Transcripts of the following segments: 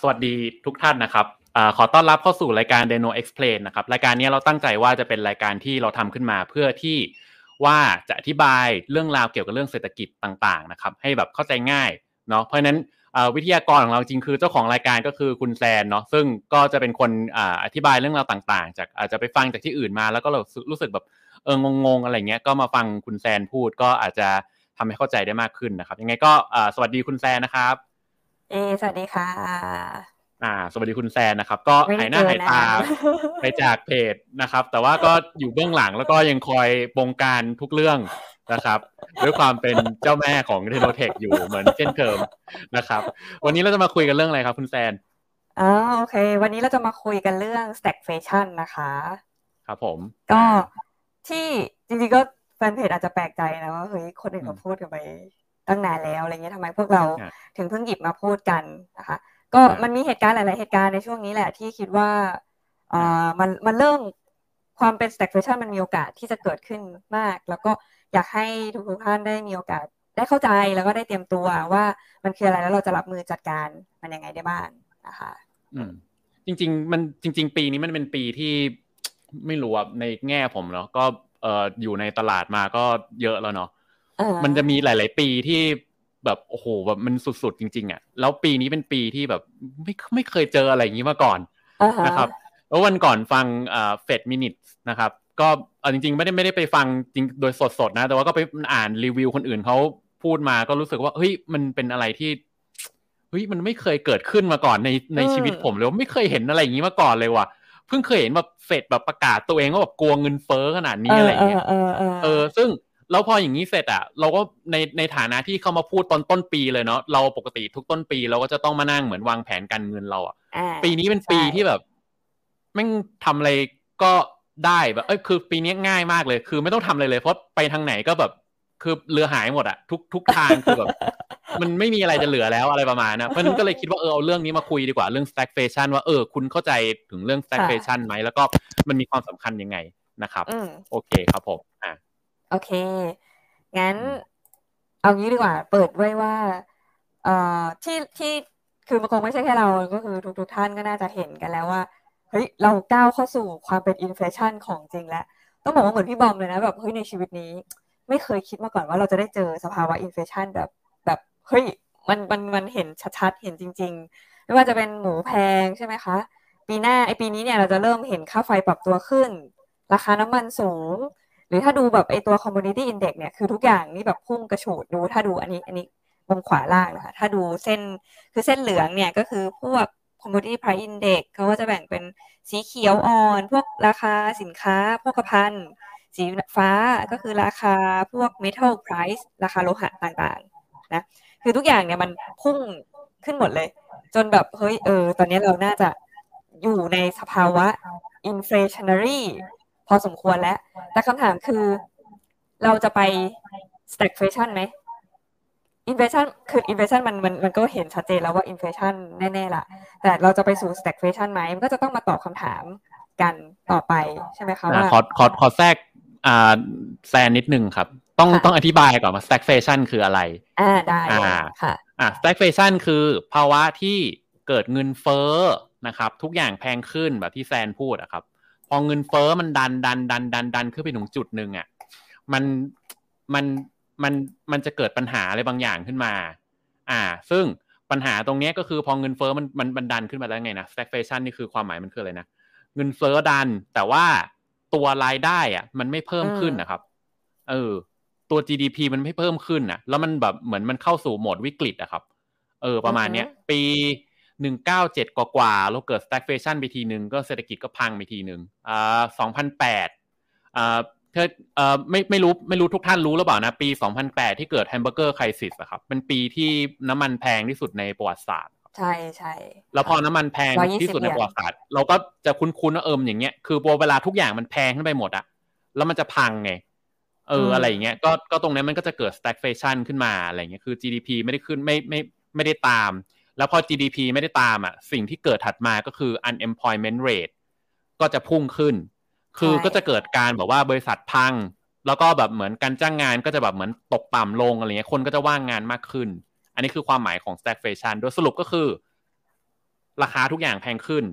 สวัสดีทุกท่านนะครับอขอต้อนรับเข้าสู่รายการ Deno Explain นะครับ รายการนี้เราตั้งใจว่าจะเป็นรายการที่เราทำขึ้นมาเพื่อที่ว่าจะอธิบายเรื่องราวเกี่ยวกับเรื่องเศรษฐกิจต่างๆนะครับ ให้แบบเข้าใจง่ายเนาะ เพราะฉะนั้นวิทยากรของเราจริงคือเจ้าของรายการก็คือคุณแซนเนาะ ซึ่งก็จะเป็นคนอธิบายเรื่องราวต่างๆ จากอาจจะไปฟังจากที่อื่นมา แล้วก็เรารู้สึกแบบเอองงๆอะไรเงี้ย ก็มาฟังคุณแซนพูดก็อาจจะทำให้เข้าใจได้มากขึ้นนะครับ ยังไงก็สวัสดีคุณแซนนะครับ เอ สวัสดีค่ะ อ่า สวัสดีคุณแซนนะครับ ก็หายหน้าหายตาไปจากเพจนะครับ แต่ว่าก็อยู่เบื้องหลังแล้วก็ยังคอยบงการทุกเรื่องนะครับด้วยความเป็นเจ้าแม่ของเทโนเทคอยู่เหมือนเช่นเคยนะครับ วันนี้เราจะมาคุยกันเรื่องอะไรครับ คุณแซนอ๋อโอเค วันนี้เราจะมาคุยกันเรื่อง stack fashion นะคะ ครับผม ก็ที่จริงๆก็แฟนเพจอาจจะแปลกใจนะว่าเฮ้ยคนอื่นเขาพูดกันไป ตั้งนานแล้วอะไรเงี้ยทำไมพวกเราถึงเพิ่งหยิบมาพูดกันนะคะก็มันมีเหตุการณ์หลาย ๆ เหตุการณ์ในช่วงนี้แหละที่คิดว่าอ่ามันมันเริ่มความเป็น stack fashion มันมีโอกาสที่จะเกิดขึ้นมาก แล้วก็อยากให้ทุกๆท่านได้มีโอกาสได้เข้าใจแล้วก็ได้เตรียมตัวว่ามันคืออะไรแล้วเราจะรับมือจัดการมันยังไงได้บ้างนะคะอืมจริง ๆ มันจริง ๆ ปีนี้มันเป็นปีที่ไม่รู้อะในแง่ผมเนาะก็เอ่ออยู่ในตลาดมาก็เยอะแล้วเนาะ มันจะมีหลาย ๆ ปีที่แบบโอ้โหแบบมันสุดๆจริง ๆ อะ แล้วปีนี้เป็นปีที่แบบไม่ไม่เคยเจออะไรอย่างนี้มาก่อนนะครับแล้ววันก่อนฟังอ่าเฟดมินิทนะครับ ก็เอาจริง ๆ ไม่ได้ไม่ได้ไปฟังจริงโดยสดๆนะ แต่ว่าก็ไปอ่านรีวิวคนอื่นเขาพูดมาก็รู้สึกว่าเฮ้ยมันเป็นอะไรที่เฮ้ยมันไม่เคยเกิดขึ้นมาก่อนในในชีวิตผมเลยว่าไม่เคยเห็นอะไรอย่างนี้มาก่อนเลยว่ะเพิ่งเคยเห็นแบบเฟดแบบประกาศตัวเองว่าแบบกลัวเงินเฟ้อขนาดนี้อะไรอย่างเงี้ยเออซึ่ง แล้วพออย่างนี้เสร็จอะเราก็ในในฐานะที่เขามาพูดตอนต้นปีเลยเนาะเราปกติทุกต้นปีเราก็จะต้องมานั่งเหมือนวางแผนการเงินเราอะปีนี้เป็นปีที่แบบแม่งทำอะไรก็ได้แบบเอ้ยคือปีนี้ง่ายมากเลย คือไม่ต้องทำอะไรเลย เพราะไปทางไหนก็แบบคือเรือหายหมดอะทุกทุกทางคือแบบมันไม่มีอะไรจะเหลือแล้วอะไรประมาณนะเพราะนั้นก็เลยคิดว่าเออเอาเรื่องนี้มาคุยดีกว่าเรื่อง stack fashion ว่าเออคุณเข้าใจถึงเรื่อง stack fashion ไหมแล้วก็มันมีความสำคัญยังไงนะครับ โอเคครับผมอ่า โอเค งั้น เอางี้ดีกว่า เปิดไว้ว่า เอ่อ ที่ที่คือมันคงไม่ใช่แค่เรา ก็คือทุกทุกท่านก็น่าจะเห็นกันแล้วว่า เฮ้ย เราก้าวเข้าสู่ความเป็น inflation ของจริงแล้ว ต้องบอกว่าเหมือนพี่บอมเลยนะแบบ เฮ้ย ในชีวิตนี้ ไม่เคยคิดมาก่อนว่าเราจะได้เจอสภาวะ inflation แบบ แบบ เฮ้ย มันมันมันเห็นชัดๆ เห็นจริง ๆ ไม่ว่าจะเป็นหมูแพงใช่ไหมคะ ปีหน้าไอปีนี้เนี่ยเราจะเริ่มเห็นค่าไฟปรับตัวขึ้น ราคาน้ำมันสูง หรือถ้าดูแบบไอตัว commodity index เนี่ยคือทุกอย่างนี่แบบพุ่งกระฉูดดูถ้าดูอันนี้อันนี้มุมขวาล่างนะคะ ถ้าดูเส้นคือเส้นเหลืองเนี่ยก็คือพวก commodity price index เขาก็จะแบ่งเป็นสีเขียวอ่อน พวกราคาสินค้าพวกกระพันสีฟ้าก็คือราคาพวก metal price ราคาโลหะต่างๆนะคือทุกอย่างเนี่ยมันพุ่งขึ้นหมดเลย จนแบบเฮ้ยเออตอนนี้เราน่าจะอยู่ในสภาวะ inflationary พอสมควรแล้ว แต่คำถามคือเราจะไป stagflation ไหม inflation คือ inflation มันมันมันก็เห็นชัดเจนแล้วว่า inflation แน่ๆล่ะ แต่เราจะไปสู่ stagflation ไหมมันก็จะต้องมาตอบคำถามกันต่อไปใช่ไหมคะว่าขอขอขอแทรกอ่าแซนนิดนึงครับ ต้องต้องอธิบายก่อนว่า stagflation คืออะไร อ่าได้ค่ะอ่า stagflation คือภาวะที่เกิดเงินเฟ้อนะครับ ทุกอย่างแพงขึ้นแบบที่แซนพูดอะครับ พอเงินเฟอ้อมันดันดันดันดันดันขึ้นไปถึงจุดหนึ่งอะมันมันมันมันจะเกิดปัญหาอะไรบางอย่างขึ้นมา อ่า ซึ่งปัญหาตรงนี้ก็คือพอเงินเฟอ้อมันมันมันดันขึ้นมาแล้วไงนะ stagflation นี่คือความหมายมันคืออะไรนะ เงินเฟอ้อดัน แต่ว่าตัวรายได้อะ มันไม่เพิ่มขึ้นนะครับ เออ ตัว GDP มันไม่เพิ่มขึ้นอะ แล้วมันแบบเหมือนมันเข้าสู่โหมดวิกฤตอะครับ เออ ประมาณเนี้ย ปี หนึ่งเก้าเจ็ดกว่าๆเราเกิด stagflation ไปทีหนึ่งก็เศรษฐกิจก็พังไปทีหนึ่งอ่าสองพันแปดอ่าเธอเอ่อไม่ไม่รู้ไม่รู้ทุกท่านรู้หรือเปล่านะ ปี 2008 ที่เกิดแฮมเบอร์เกอร์ไครซิสอะครับเป็นปีที่น้ำมันแพงที่สุดในประวัติศาสตร์ ใช่ใช่แล้วพอน้ำมันแพงที่สุดในประวัติศาสตร์ เราก็จะคุ้นๆว่าเอิมอย่างเงี้ยคือเวลาทุกอย่างมันแพงขึ้นไปหมดอะแล้วมันจะพังไงเอออะไรอย่างเงี้ยก็ก็ตรงนี้มันก็จะเกิด stagflation ขึ้นมาอะไรเงี้ยคือ GDP ไม่ได้ขึ้นไม่ไม่ไม่ได้ตาม แล้วพอ GDP ไม่ได้ตามอะสิ่งที่เกิดถัดมาก็คือ unemployment rate ก็จะพุ่งขึ้น คือก็จะเกิดการแบบว่าบริษัทพัง แล้วก็แบบเหมือนการจ้างงานก็จะแบบเหมือนตกต่ำลงอะไรเงี้ยคนก็จะว่างงานมากขึ้น อันนี้คือความหมายของ stagflation โดยสรุปก็คือ ราคาทุกอย่างแพงขึ้น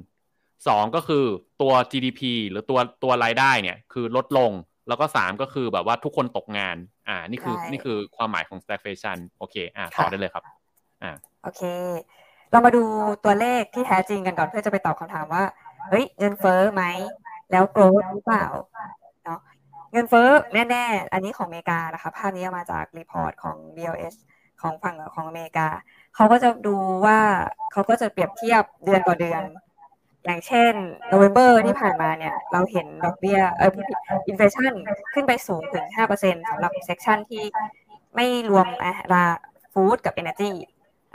สองก็คือตัว GDP หรือตัวตัวรายได้เนี่ยคือลดลง แล้วก็สามก็คือแบบว่าทุกคนตกงาน อ่า นี่คือนี่คือความหมายของ stagflation โอเค อ่าต่อได้เลยครับ อ่าโอเค เรามาดูตัวเลขที่แท้จริงกันก่อนเพื่อจะไปตอบคำถามว่า เฮ้ย เงินเฟ้อไหม แล้ว growth หรือเปล่าเนาะเงินเฟ้อแน่ๆ อันนี้ของอเมริกานะคะ ภาพนี้มาจาก report ของ BLS ของฝั่งของอเมริกา เขาก็จะดูว่าเขาก็จะเปรียบเทียบเดือนต่อเดือน อย่างเช่น November ที่ผ่านมาเนี่ย เราเห็นดอกเบี้ยเออ inflation ขึ้นไปสูงถึง 5%สำหรับ section ที่ไม่รวมรา food กับ energy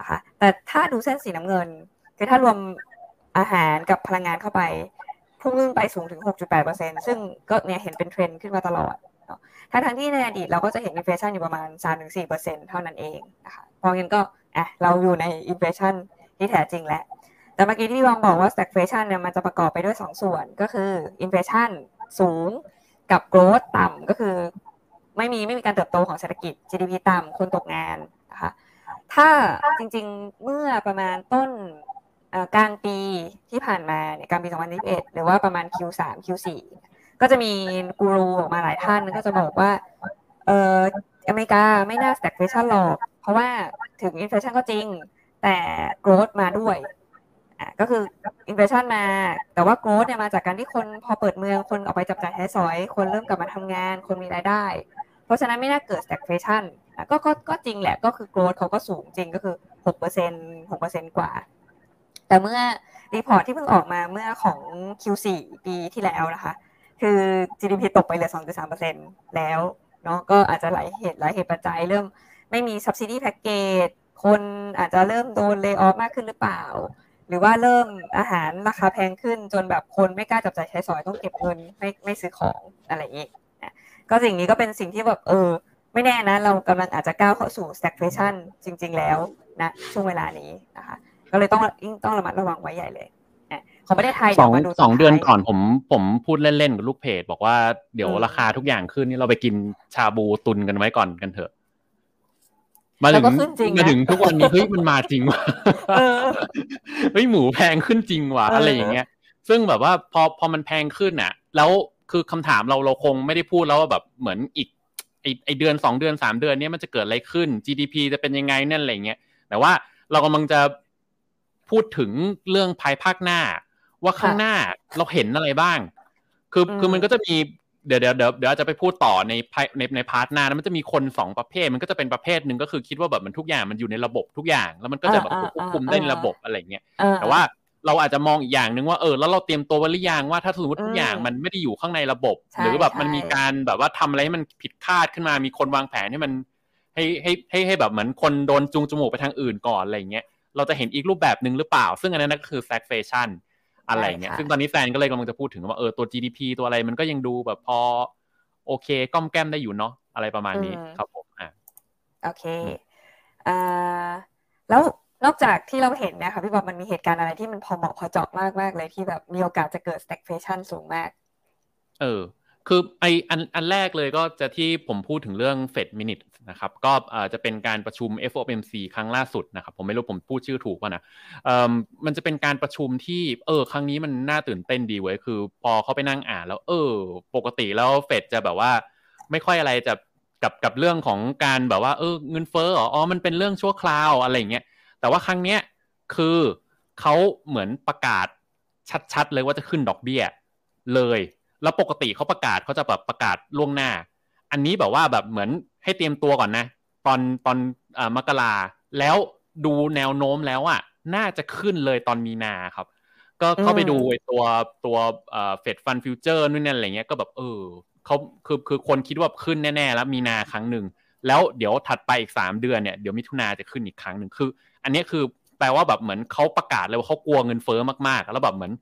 นะคะ แต่ถ้าดูเส้นสีน้ำเงิน คือถ้ารวมอาหารกับพลังงานเข้าไปพุ่งขึ้นไปสูงถึง 6.8%ซึ่งก็เนี่ยเห็นเป็นเทรนด์ขึ้นมาตลอดทั้งทั้งที่ในอดีตเราก็จะเห็น inflation อยู่ประมาณ 3-4%เท่านั้นเองนะคะเพราะงั้นก็อะเราอยู่ใน inflation ที่แท้จริงแล้ว แต่เมื่อกี้ที่วองบอกว่า stagflation เนี่ยมันจะประกอบไปด้วย 2 ส่วนก็คือ inflation สูงกับ growth ต่ำก็คือ ไม่มีไม่มีการเติบโตของเศรษฐกิจ GDP ต่ำคนตกงาน ถ้าจริงๆเมื่อประมาณต้นกลางปีที่ผ่านมาเนี่ยกลางปี 2021 หรือว่าประมาณ Q3 Q4 ก็จะมีกูรูออกมาหลายท่านก็จะบอกว่าเอออเมริกาไม่น่า stagflation หรอก เพราะว่าถึง inflation ก็จริง แต่ growth มาด้วยก็คืออินเฟชันมา แต่ว่าโกรธเนี่ยมาจากการที่คนพอเปิดเมืองคนออกไปจับจ่ายใช้สอย คนเริ่มกลับมาทำงาน คนมีรายได้ เพราะฉะนั้นไม่น่าเกิด stagflation ก็ ก็ก็จริงแหละก็คือ growth เขาก็สูงจริงก็คือหกเปอร์เซ็นหกเปอร์เซ็นกว่า แต่เมื่อ report ที่เพิ่งออกมาเมื่อของ Q4 ปีที่แล้วนะคะ คือ GDP ตกไปเหลือ 2.3เปอร์เซ็นแล้วเนาะก็อาจจะหลายเหตุหลายเหตุปัจจัยเริ่มไม่มี subsidy package คนอาจจะเริ่มโดน layoff มากขึ้นหรือเปล่า หรือว่าเริ่มอาหารราคาแพงขึ้นจนแบบคนไม่กล้าจับจ่ายใช้สอยต้องเก็บเงินไม่ไม่ซื้อของอะไรอย่างนี้ก็สิ่งนี้ก็เป็นสิ่งที่แบบเออ ไม่แน่นะ เรากำลังอาจจะก้าวเข้าสู่ stagflation จริง ๆ แล้วนะช่วงเวลานี้นะคะก็เลยต้องยิ่งต้องระมัดระวังไว้ใหญ่เลยของประเทศไทยสองสองเดือนก่อนผมผมพูดเล่นๆกับลูกเพจ บอกว่าเดี๋ยวราคาทุกอย่างขึ้นนี่เราไปกินชาบูตุนกันไว้ก่อนกันเถอะ มาถึงมาถึงทุกวันนี้เฮ้ยมันมาจริงว่ะเฮ้ยหมูแพงขึ้นจริงว่ะอะไรอย่างเงี้ย ซึ่งแบบว่าพอพอมันแพงขึ้นอะ แล้วคือคำถามเราเราคงไม่ได้พูดแล้วว่าแบบเหมือนอีก ไอไอเดือนสองเดือนสามเดือนเนี้ยมันจะเกิดอะไรขึ้น GDP จะเป็นยังไงนั่นอะไรเงี้ยแต่ว่าเรากำลังจะพูดถึงเรื่องภายภาคหน้า ว่าข้างหน้าเราเห็นอะไรบ้าง คือคือมันก็จะมีเดี๋ยวเดี๋ยวเดี๋ยวเดี๋ยวจะไปพูดต่อในในใน part หน้านะมันจะมีคนสองประเภท มันก็จะเป็นประเภทหนึ่งก็คือคิดว่าแบบมันทุกอย่างมันอยู่ในระบบทุกอย่าง แล้วมันก็จะแบบควบคุมได้ในระบบอะไรเงี้ยแต่ว่า เราอาจจะมองอีกอย่างหนึ่งว่าเออแล้วเราเตรียมตัวไว้หรือยังว่าถ้าสมมติทุกอย่างมันไม่ได้อยู่ข้างในระบบ หรือแบบมันมีการแบบว่าทำอะไรให้มันผิดคาดขึ้นมา มีคนวางแผนให้มันให้ให้ให้ให้แบบเหมือนคนโดนจูงจมูกไปทางอื่นก่อนอะไรเงี้ยเราจะเห็นอีกรูปแบบหนึ่งหรือเปล่า ซึ่งอันนั้นก็คือ s a กเฟชั่นอะไรเงี้ยซึ่งตอนนี้แฟนก็เลยกำลังจะพูดถึงว่าเออตัว GDP ตัวอะไรมันก็ยังดูแบบพอ โอเคก้อมแก้มได้อยู่เนาะอะไรประมาณนี้ครับผมอ่าโอเคอ่าแล้ว นอกจากที่เราเห็นเนี่ยค่ะพี่บอลมันมีเหตุการณ์อะไรที่มันพอเหมาะพอเจาะมากมากเลยที่แบบมีโอกาสจะเกิด stagflation สูงมาก เออ คือไออันอันแรกเลยก็จะที่ผมพูดถึงเรื่อง Fed Minute นะครับก็จะเป็นการประชุม FOMC ครั้งล่าสุดนะครับ ผมไม่รู้ผมพูดชื่อถูกป่ะนะมันจะเป็นการประชุมที่เออ ครั้งนี้มันน่าตื่นเต้นดีเว้ยคือ พอเขาไปนั่งอ่านแล้ว เออ ปกติแล้วเฟดจะแบบว่า ไม่ค่อยอะไรจะกับกับเรื่องของการแบบว่าเออเงินเฟ้ออ๋อมันเป็นเรื่องชั่วคราวอะไรเงี้ย แต่ว่าครั้งเนี้ยคือเขาเหมือนประกาศชัดๆเลยว่าจะขึ้นดอกเบี้ยเลย แล้วปกติเขาประกาศเขาจะแบบประกาศล่วงหน้า อันนี้แบบว่าแบบเหมือนให้เตรียมตัวก่อนนะ ตอนตอนอมกราแล้วดูแนวโน้มแล้วอะน่าจะขึ้นเลยตอนมีนาครับ ก็เข้าไปดูตัวตัว Fed Fund Future นู่นนั่นอะไรเงี้ยก็แบบเออเขาคือคือคนคิดว่าขึ้นแน่ ๆ แล้วมีนาครั้งหนึ่งแล้วเดี๋ยวถัดไปอีกสามเดือนเนี่ยเดี๋ยวมิถุนาจะขึ้นอีกครั้งหนึ่งคือ อันนี้คือแปลว่าแบบเหมือนเขาประกาศเลยว่าเขากลัวเงินเฟ้อมากๆ แล้วแบบเหมือน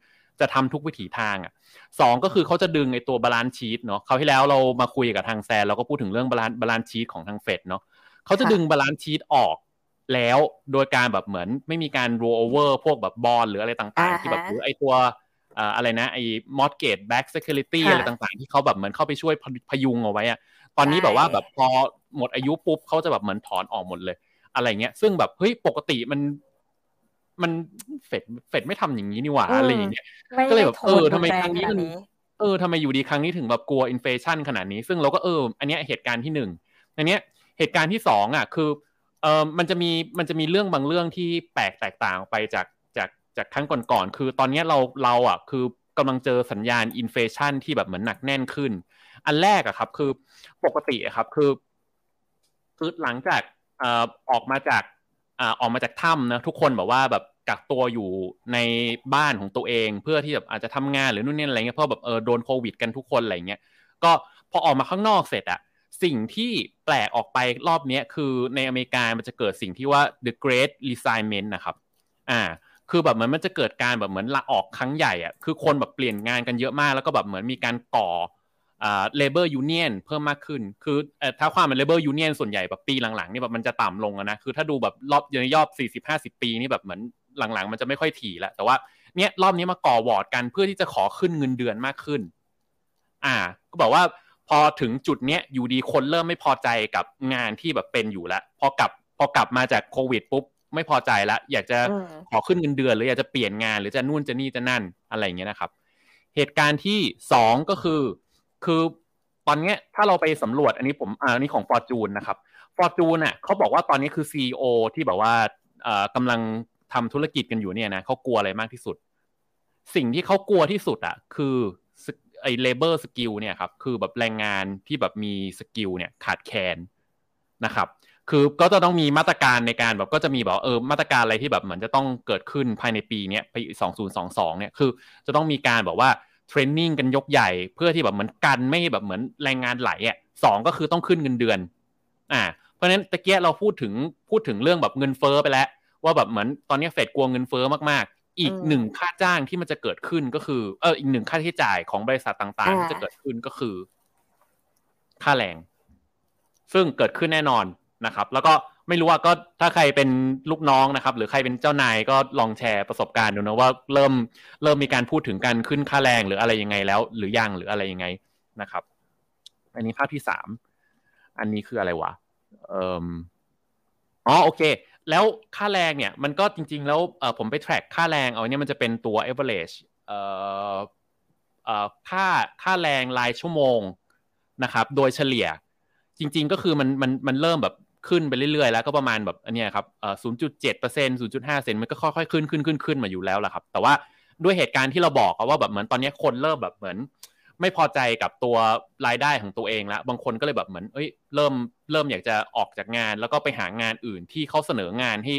จะทำทุกวิถีทางอะสองก็คือเขาจะดึงไอ้ตัว balance sheet เนาะคราวที่แล้วเรามาคุยกับทางแซนเราก็พูดถึงเรื่อง balance balance sheet ของทางเฟดเนาะเขาจะดึง balance sheet ออกแล้วโดยการแบบเหมือนไม่มีการ roll over พวกแบบบอลหรืออะไรต่างๆ ที่แบบหรือไอ้ตัวอะไรนะไอ้ mortgage back security อะไรต่างๆ ที่เขาแบบเหมือนเข้าไปช่วยพยุงเอาไว้อะตอนนี้แบบว่าแบบพอหมดอายุปุ๊บเขาจะแบบเหมือนถอนออกหมดเลย อะไรเงี้ย ซึ่งแบบเฮ้ยปกติมัน มันเฟดเฟดไม่ทำอย่างนี้นี่หว่าอะไรอย่างเงี้ยก็เลยแบบเออทำไมครั้งนี้มันเออทำไมอยู่ดีครั้งนี้ถึงแบบกลัวอินเฟชันขนาดนี้ ซึ่งเราก็เออ อันเนี้ยเหตุการณ์ที่หนึ่งอันเนี้ยเหตุการณ์ที่สองอะ คือเออมันจะมีมันจะมีเรื่องบางเรื่องที่แปลกแตกต่างไปจากจากจากครั้งก่อนๆคือตอนนี้เราเราอะ คือกำลังเจอสัญญาณอินเฟชันที่แบบเหมือนหนักแน่นขึ้น อันแรกอะครับ คือปกติครับ คือคือหลังจาก ออกมาจากออกมาจากถ้ำนะทุกคนแบบว่าแบบกักตัวอยู่ในบ้านของตัวเอง เพื่อที่แบบอาจจะทำงานหรือนู่นนี่อะไรเงี้ยเพราะแบบเออโดนโควิด กันทุกคนอะไรเงี้ยก็พอออกมาข้างนอกเสร็จอะสิ่งที่แปลกออกไปรอบนี้คือในอเมริกามันจะเกิดสิ่งที่ว่า the great resignment นะครับอ่าคือแบบเหมือนมันจะเกิดการแบบเหมือนละออกครั้งใหญ่อะคือคนแบบเปลี่ยนงานกันเยอะมากแล้วก็แบบเหมือนมีการก่อ อ่า labor union เพิ่มมากขึ้น คือถ้าความเป็น labor union ส่วนใหญ่แบบปีหลังๆนี่แบบมันจะต่ำลงนะ คือถ้าดูแบบรอบในรอบสี่สิบห้าสิบปีนี่แบบเหมือนหลังๆ มันจะไม่ค่อยถี่แล้ว แต่ว่าเนี้ยรอบนี้มาก่อวอร์ดกันเพื่อที่จะขอขึ้นเงินเดือนมากขึ้น อ่า ก็บอกว่าพอถึงจุดเนี้ยอยู่ดีคนเริ่มไม่พอใจกับงานที่แบบเป็นอยู่แล้ว พอกลับพอกลับมาจากโควิดปุ๊บไม่พอใจแล้วอยากจะขอขึ้นเงินเดือน หรืออยากจะเปลี่ยนงานหรือจะนู่นจะนี่จะนั่นอะไรอย่างเงี้ยนะครับ เหตุการณ์ที่สองก็คือ คือตอนนี้ถ้าเราไปสำรวจอันนี้ผมอันนี้ของฟอร์จูนนะครับฟอร์จูนอะเขาบอกว่าตอนนี้คือซีอที่แบบว่าเอ่อกำลังทำธุรกิจกันอยู่เนี่ยนะเขากลัวอะไรมากที่สุด สิ่งที่เขากลัวที่สุดอะคือไอ้ labor skill เนี่ยครับคือแบบแรงงานที่แบบมี skill เนี่ยขาดแคลนนะครับคือก็จะต้องมีมาตรการในการแบบก็จะมีแบบเออมาตรการอะไรที่แบบเหมือนจะต้องเกิดขึ้นภายในปีเนี้ยปีสองศูนย์สองสองเนี่ยคือจะต้องมีการแบบว่า training กันยกใหญ่เพื่อที่แบบเหมือนกันไม่แบบเหมือนแรงงานไหลอะสองก็คือต้องขึ้นเงินเดือนอ่าเพราะฉะนั้นตะเกียเราพูดถึงพูดถึงเรื่องแบบเงินเฟ้อไปแล้ว ว่าแบบเหมือนตอนนี้เฟดกลัวเงินเฟ้อมากๆ อีกหนึ่งค่าจ้างที่มันจะเกิดขึ้นก็คือเอออีกหนึ่งค่าใช้จ่ายของบริษัทต่างๆที่จะเกิดขึ้นก็คือ ค่าแรง ซึ่งเกิดขึ้นแน่นอนนะครับ แล้วก็ ไม่รู้ว่าก็ถ้าใครเป็นลูกน้องนะครับ หรือใครเป็นเจ้านายก็ลองแชร์ประสบการณ์ดูนะว่าเริ่มเริ่มมีการพูดถึงการขึ้นค่าแรงหรืออะไรยังไงแล้ว หรือยังหรืออะไรยังไงนะครับ อันนี้ภาพที่สามอันนี้คืออะไรวะเอ่ออ๋อโอเค แล้วค่าแรงเนี่ย มันก็จริง ๆ แล้วผมไป track ค่าแรงเอาเนี่ยมันจะเป็นตัว average เอ่อเอ่อค่าค่าแรงรายชั่วโมงนะครับ โดยเฉลี่ยจริง ๆ ก็คือมันมันมันเริ่มแบบ ขึ้นไปเรื่อยๆ แล้วก็ประมาณแบบอันนี้ครับเอ่อศูนย์จุดเจ็ดเปอร์เซ็นต์ศูนย์จุดห้าเซนมันก็ค่อยๆขึ้นขึ้นขึ้นขึ้นมาอยู่แล้วล่ะครับ แต่ว่าด้วยเหตุการณ์ที่เราบอกว่าแบบเหมือนตอนนี้คนเริ่มแบบเหมือน ไม่พอใจกับตัวรายได้ของตัวเองแล้วบางคนก็เลยแบบเหมือนเอ้ยเริ่มเริ่มอยากจะออกจากงาน แล้วก็ไปหางานอื่นที่เขาเสนองานที่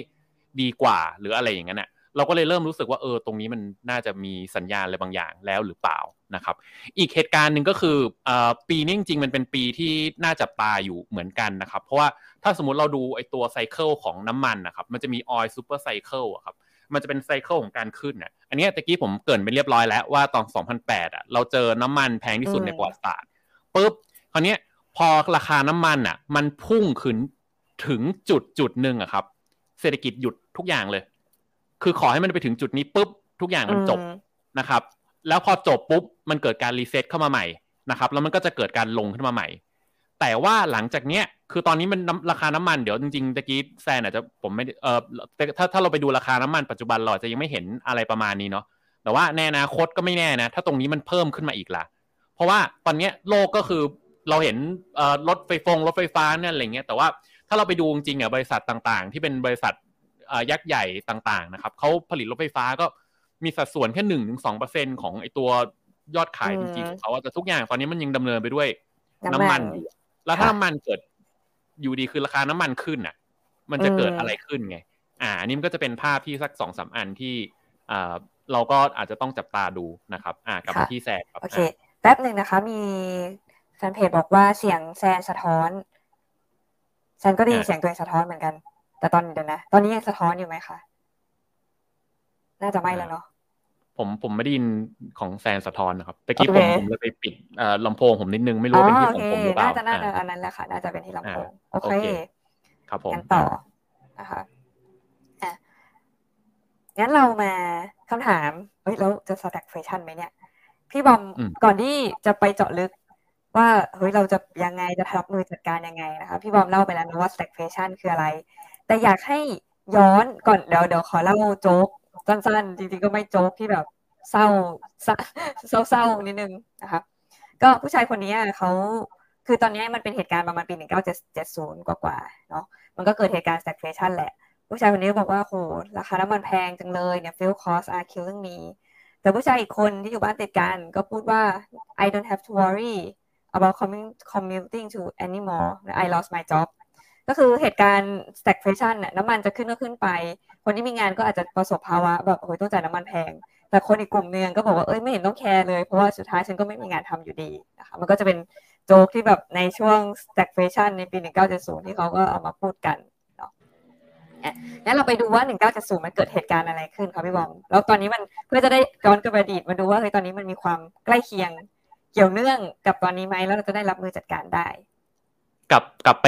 ดีกว่าหรืออะไรอย่างนั้นอะ เราก็เลยเริ่มรู้สึกว่าเออตรงนี้มันน่าจะมีสัญญาณอะไรบางอย่างแล้วหรือเปล่านะครับ อีกเหตุการณ์หนึ่งก็คืออปีนี้จริงๆมันเป็นปีที่น่าจับตาอยู่เหมือนกันนะครับ เพราะว่าถ้าสมมติเราดูไอตัว cycle ของน้ำมันนะครับ มันจะมี oil super cycle อะครับมันจะเป็น cycle ของการขึ้นอะอันนี้ตะกี้ผมเกริ่นไปเรียบร้อยแล้วว่าตอน 2008อะเราเจอน้ำมันแพงที่สุดในประวัติศาสตร์ปุ๊บคราวนี้พอราคาน้ำมันอะ มันพุ่งขึ้นถึงจุดจุดหนึ่งอะครับ เศรษฐกิจหยุดทุกอย่างเลย คือขอให้มันไปถึงจุดนี้ปุ๊บทุกอย่างมันจบนะครับ แล้วพอจบปุ๊บมันเกิดการ reset เข้ามาใหม่นะครับแล้วมันก็จะเกิดการลงขึ้นมาใหม่ แต่ว่าหลังจากเนี้ยคือตอนนี้มันราคาน้ำมันเดี๋ยวจริงๆตะกี้แซนอาจจะผมไม่เออถ้าถ้าเราไปดูราคาน้ำมันปัจจุบันเราจะยังไม่เห็นอะไรประมาณนี้เนาะแต่ว่าในอนาคตก็ไม่แน่นะ ถ้าตรงนี้มันเพิ่มขึ้นมาอีกล่ะ เพราะว่าตอนนี้โลกก็คือเราเห็นรถไฟฟงรถไฟฟ้าเนี่ยอะไรเงี้ยแต่ว่าถ้าเราไปดูจริงๆอะบริษัทต่างๆ ที่เป็นบริษัท ยักษ์ใหญ่ต่างๆนะครับเขาผลิตรถไฟฟ้าก็มีสัดส่วนแค่หนึ่งถึงสองเปอร์เซ็นของไอตัวยอดขายจริงๆของเขาแต่ทุกอย่างตอนนี้มันยังดำเนินไปด้วยน้ำมันอยู่แล้วถ้าน้ำมันเกิดอยู่ดีคือราคาน้ำมันขึ้นอะ มันจะเกิดอะไรขึ้นไง อ่าอันนี้มันก็จะเป็นภาพที่สักสองสาอันที่อ่าเราก็อาจจะต้องจับตาดูนะครับ อ่ากลับมาที่แซนครับโอเคแป๊บหนึ่งนะคะ มีแฟนเพจบอกว่าเสียงแซนสะท้อนแซนก็ได้ยินเสียงตัวเองสะท้อนเหมือนกัน แต่ตอนเดี๋ยวนะ ตอนนี้ยังสะท้อนอยู่ไหมคะ น่าจะไม่แล้วเนาะ ผมผมไม่ได้ยินของแซนสะท้อนนะครับตะกี้ผมผมเลยไปปิดลำโพงผมนิดนึงไม่รู้เป็นที่ของผมหรือเปล่า น่าจะน่าจะอันนั้นแหละค่ะ น่าจะเป็นที่ลำโพง โอเค ครับผมงั้นต่อนะคะอะงั้นเรามาคำถาม เฮ้ยแล้วจะ stagflation ไหมเนี่ย พี่บอมก่อนที่จะไปเจาะลึกว่าเฮ้ยเราจะยังไงจะรับมือจัดการยังไงนะคะพี่บอมเล่าไปแล้วนะว่า stagflation คืออะไร แต่อยากให้ย้อนก่อนเดี๋ยวเดี๋ยวขอเล่าโจ๊กสั้นๆ จริงๆก็ไม่โจ๊กที่แบบเศร้าเศร้าๆนิดนึงนะคะก็ผู้ชายคนนี้เขาคือตอนนี้มันเป็นเหตุการณ์ประมาณปีหนึ่งเก้าเจ็ดศูนย์กว่าๆเนาะมันก็เกิดเหตุการณ์ stagflation แหละ ผู้ชายคนนี้บอกว่าโหราคาน้ำมันแพงจังเลยเนี่ย fuel cost are killing me แต่ผู้ชายอีกคนที่อยู่บ้านติดกันก็พูดว่า I don't have to worry about commuting to anymore I lost my job ก็คือเหตุการณ์ stagflation น่ะน้ำมันจะขึ้นก็ขึ้นไป คนที่มีงานก็อาจจะประสบภาวะแบบโอ้ยต้องจ่ายน้ำมันแพง แต่คนอีกกลุ่มนึงก็บอกว่าเอ้ยไม่เห็นต้องแคร์เลยเพราะว่าสุดท้ายฉันก็ไม่มีงานทำอยู่ดีนะคะมันก็จะเป็นโจ๊กที่แบบในช่วง stagflation ในปี 1970 ที่เขาก็เอามาพูดกันเนาะงั้นเราไปดูว่า 1970 มันเกิดเหตุการณ์อะไรขึ้นครับพี่บอมแล้วตอนนี้มันเพื่อจะได้ย้อนกลับไปอดีตมาดูว่าเฮ้ยตอนนี้มันมีความใกล้เคียงเกี่ยวเนื่องกับตอนนี้ไหมแล้วเราจะได้รับมือจัดการได้ กลับกลับไป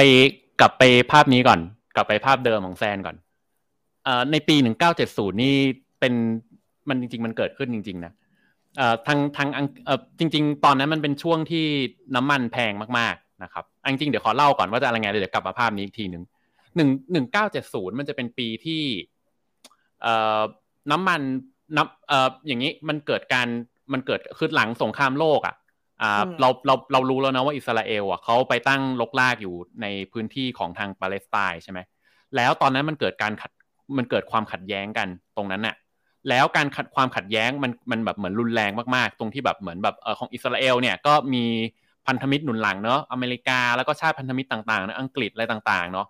กลับไปภาพนี้ก่อน กลับไปภาพเดิมของแซนก่อนอในปี1970นี่เป็นมันจริง ๆ มันเกิดขึ้นจริง ๆ นะทางทางจริง ๆ ตอนนั้นมันเป็นช่วงที่น้ำมันแพงมากๆนะครับจริงเดี๋ยวขอเล่าก่อนว่าจะอะไรไงเดี๋ยวกลับมาภาพนี้อีกทีหนึ่งหนึ่งหนึ่งเก้าเจ็ดศูนย์มันจะเป็นปีที่น้ำมันน้ำอย่างนี้มันเกิดการมันเกิดคือหลังสงครามโลกอะ เราเราเรารู้แล้วนะว่าอิสราเอลอะเขาไปตั้งลกลากอยู่ในพื้นที่ของทางปาเลสไตน์ใช่ไหมแล้วตอนนั้นมันเกิดการขัดมันเกิดความขัดแย้งกันตรงนั้นน่ะแล้วการขัดความขัดแย้งมันมันแบบเหมือนรุนแรงมากๆ ตรงที่แบบเหมือนแบบเออของอิสราเอลเนี่ยก็มีพันธมิตรหนุนหลังเนาะอเมริกาแล้วก็ชาติพันธมิตรต่างๆนะอังกฤษอะไรต่างๆเนาะ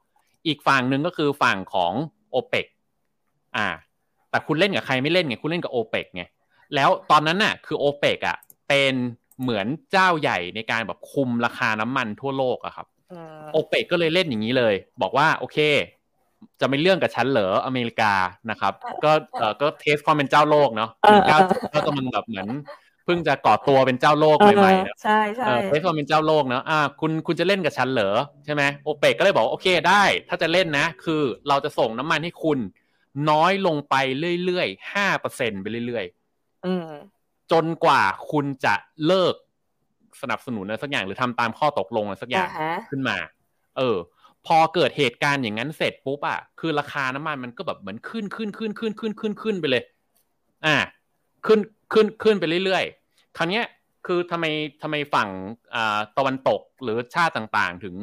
อีกฝั่งหนึ่งก็คือฝั่งของโอเปกอ่า แต่คุณเล่นกับใครไม่เล่นไงคุณเล่นกับโอเปกไงแล้วตอนนั้นน่ะคือโอเปกอะเป็น เหมือนเจ้าใหญ่ในการแบบคุมราคาน้ำมันทั่วโลกอะครับโอเปกก็เลยเล่นอย่างนี้เลย บอกว่าโอเค จะไม่เรื่องกับฉันเหรออเมริกานะครับ ก็เออก็เทสความเป็นเจ้าโลกเนาะเก้าก็กำลังแบบเหมือนเพิ่งจะก่อตัวเป็นเจ้าโลกใหม่ๆนะใช่ใช่เทสความเป็นเจ้าโลกเนาะอ่าคุณคุณจะเล่นกับฉันเหรอใช่ไหมโอเปกก็เลยบอกโอเคได้ ถ้าจะเล่นนะ คือเราจะส่งน้ำมันให้คุณ น้อยลงไปเรื่อยๆห้าเปอร์เซ็นไปเรื่อยๆ จนกว่าคุณจะเลิกสนับสนุนอะไรสักอย่างหรือทำตามข้อตกลงอะไรสักอย่างขึ้นมา เออ พอเกิดเหตุการณ์อย่างนั้นเสร็จปุ๊บอะคือราคาน้ำมันมันก็แบบเหมือนขึ้นขึ้นขึ้นขึ้นขึ้นขึ้นขึ้นไปเลย อ่า ขึ้นขึ้นขึ้นไปเรื่อยๆคราวนี้คือทำไมทำไมฝั่งอ่าตะวันตกหรือชาติต่างๆ ถึง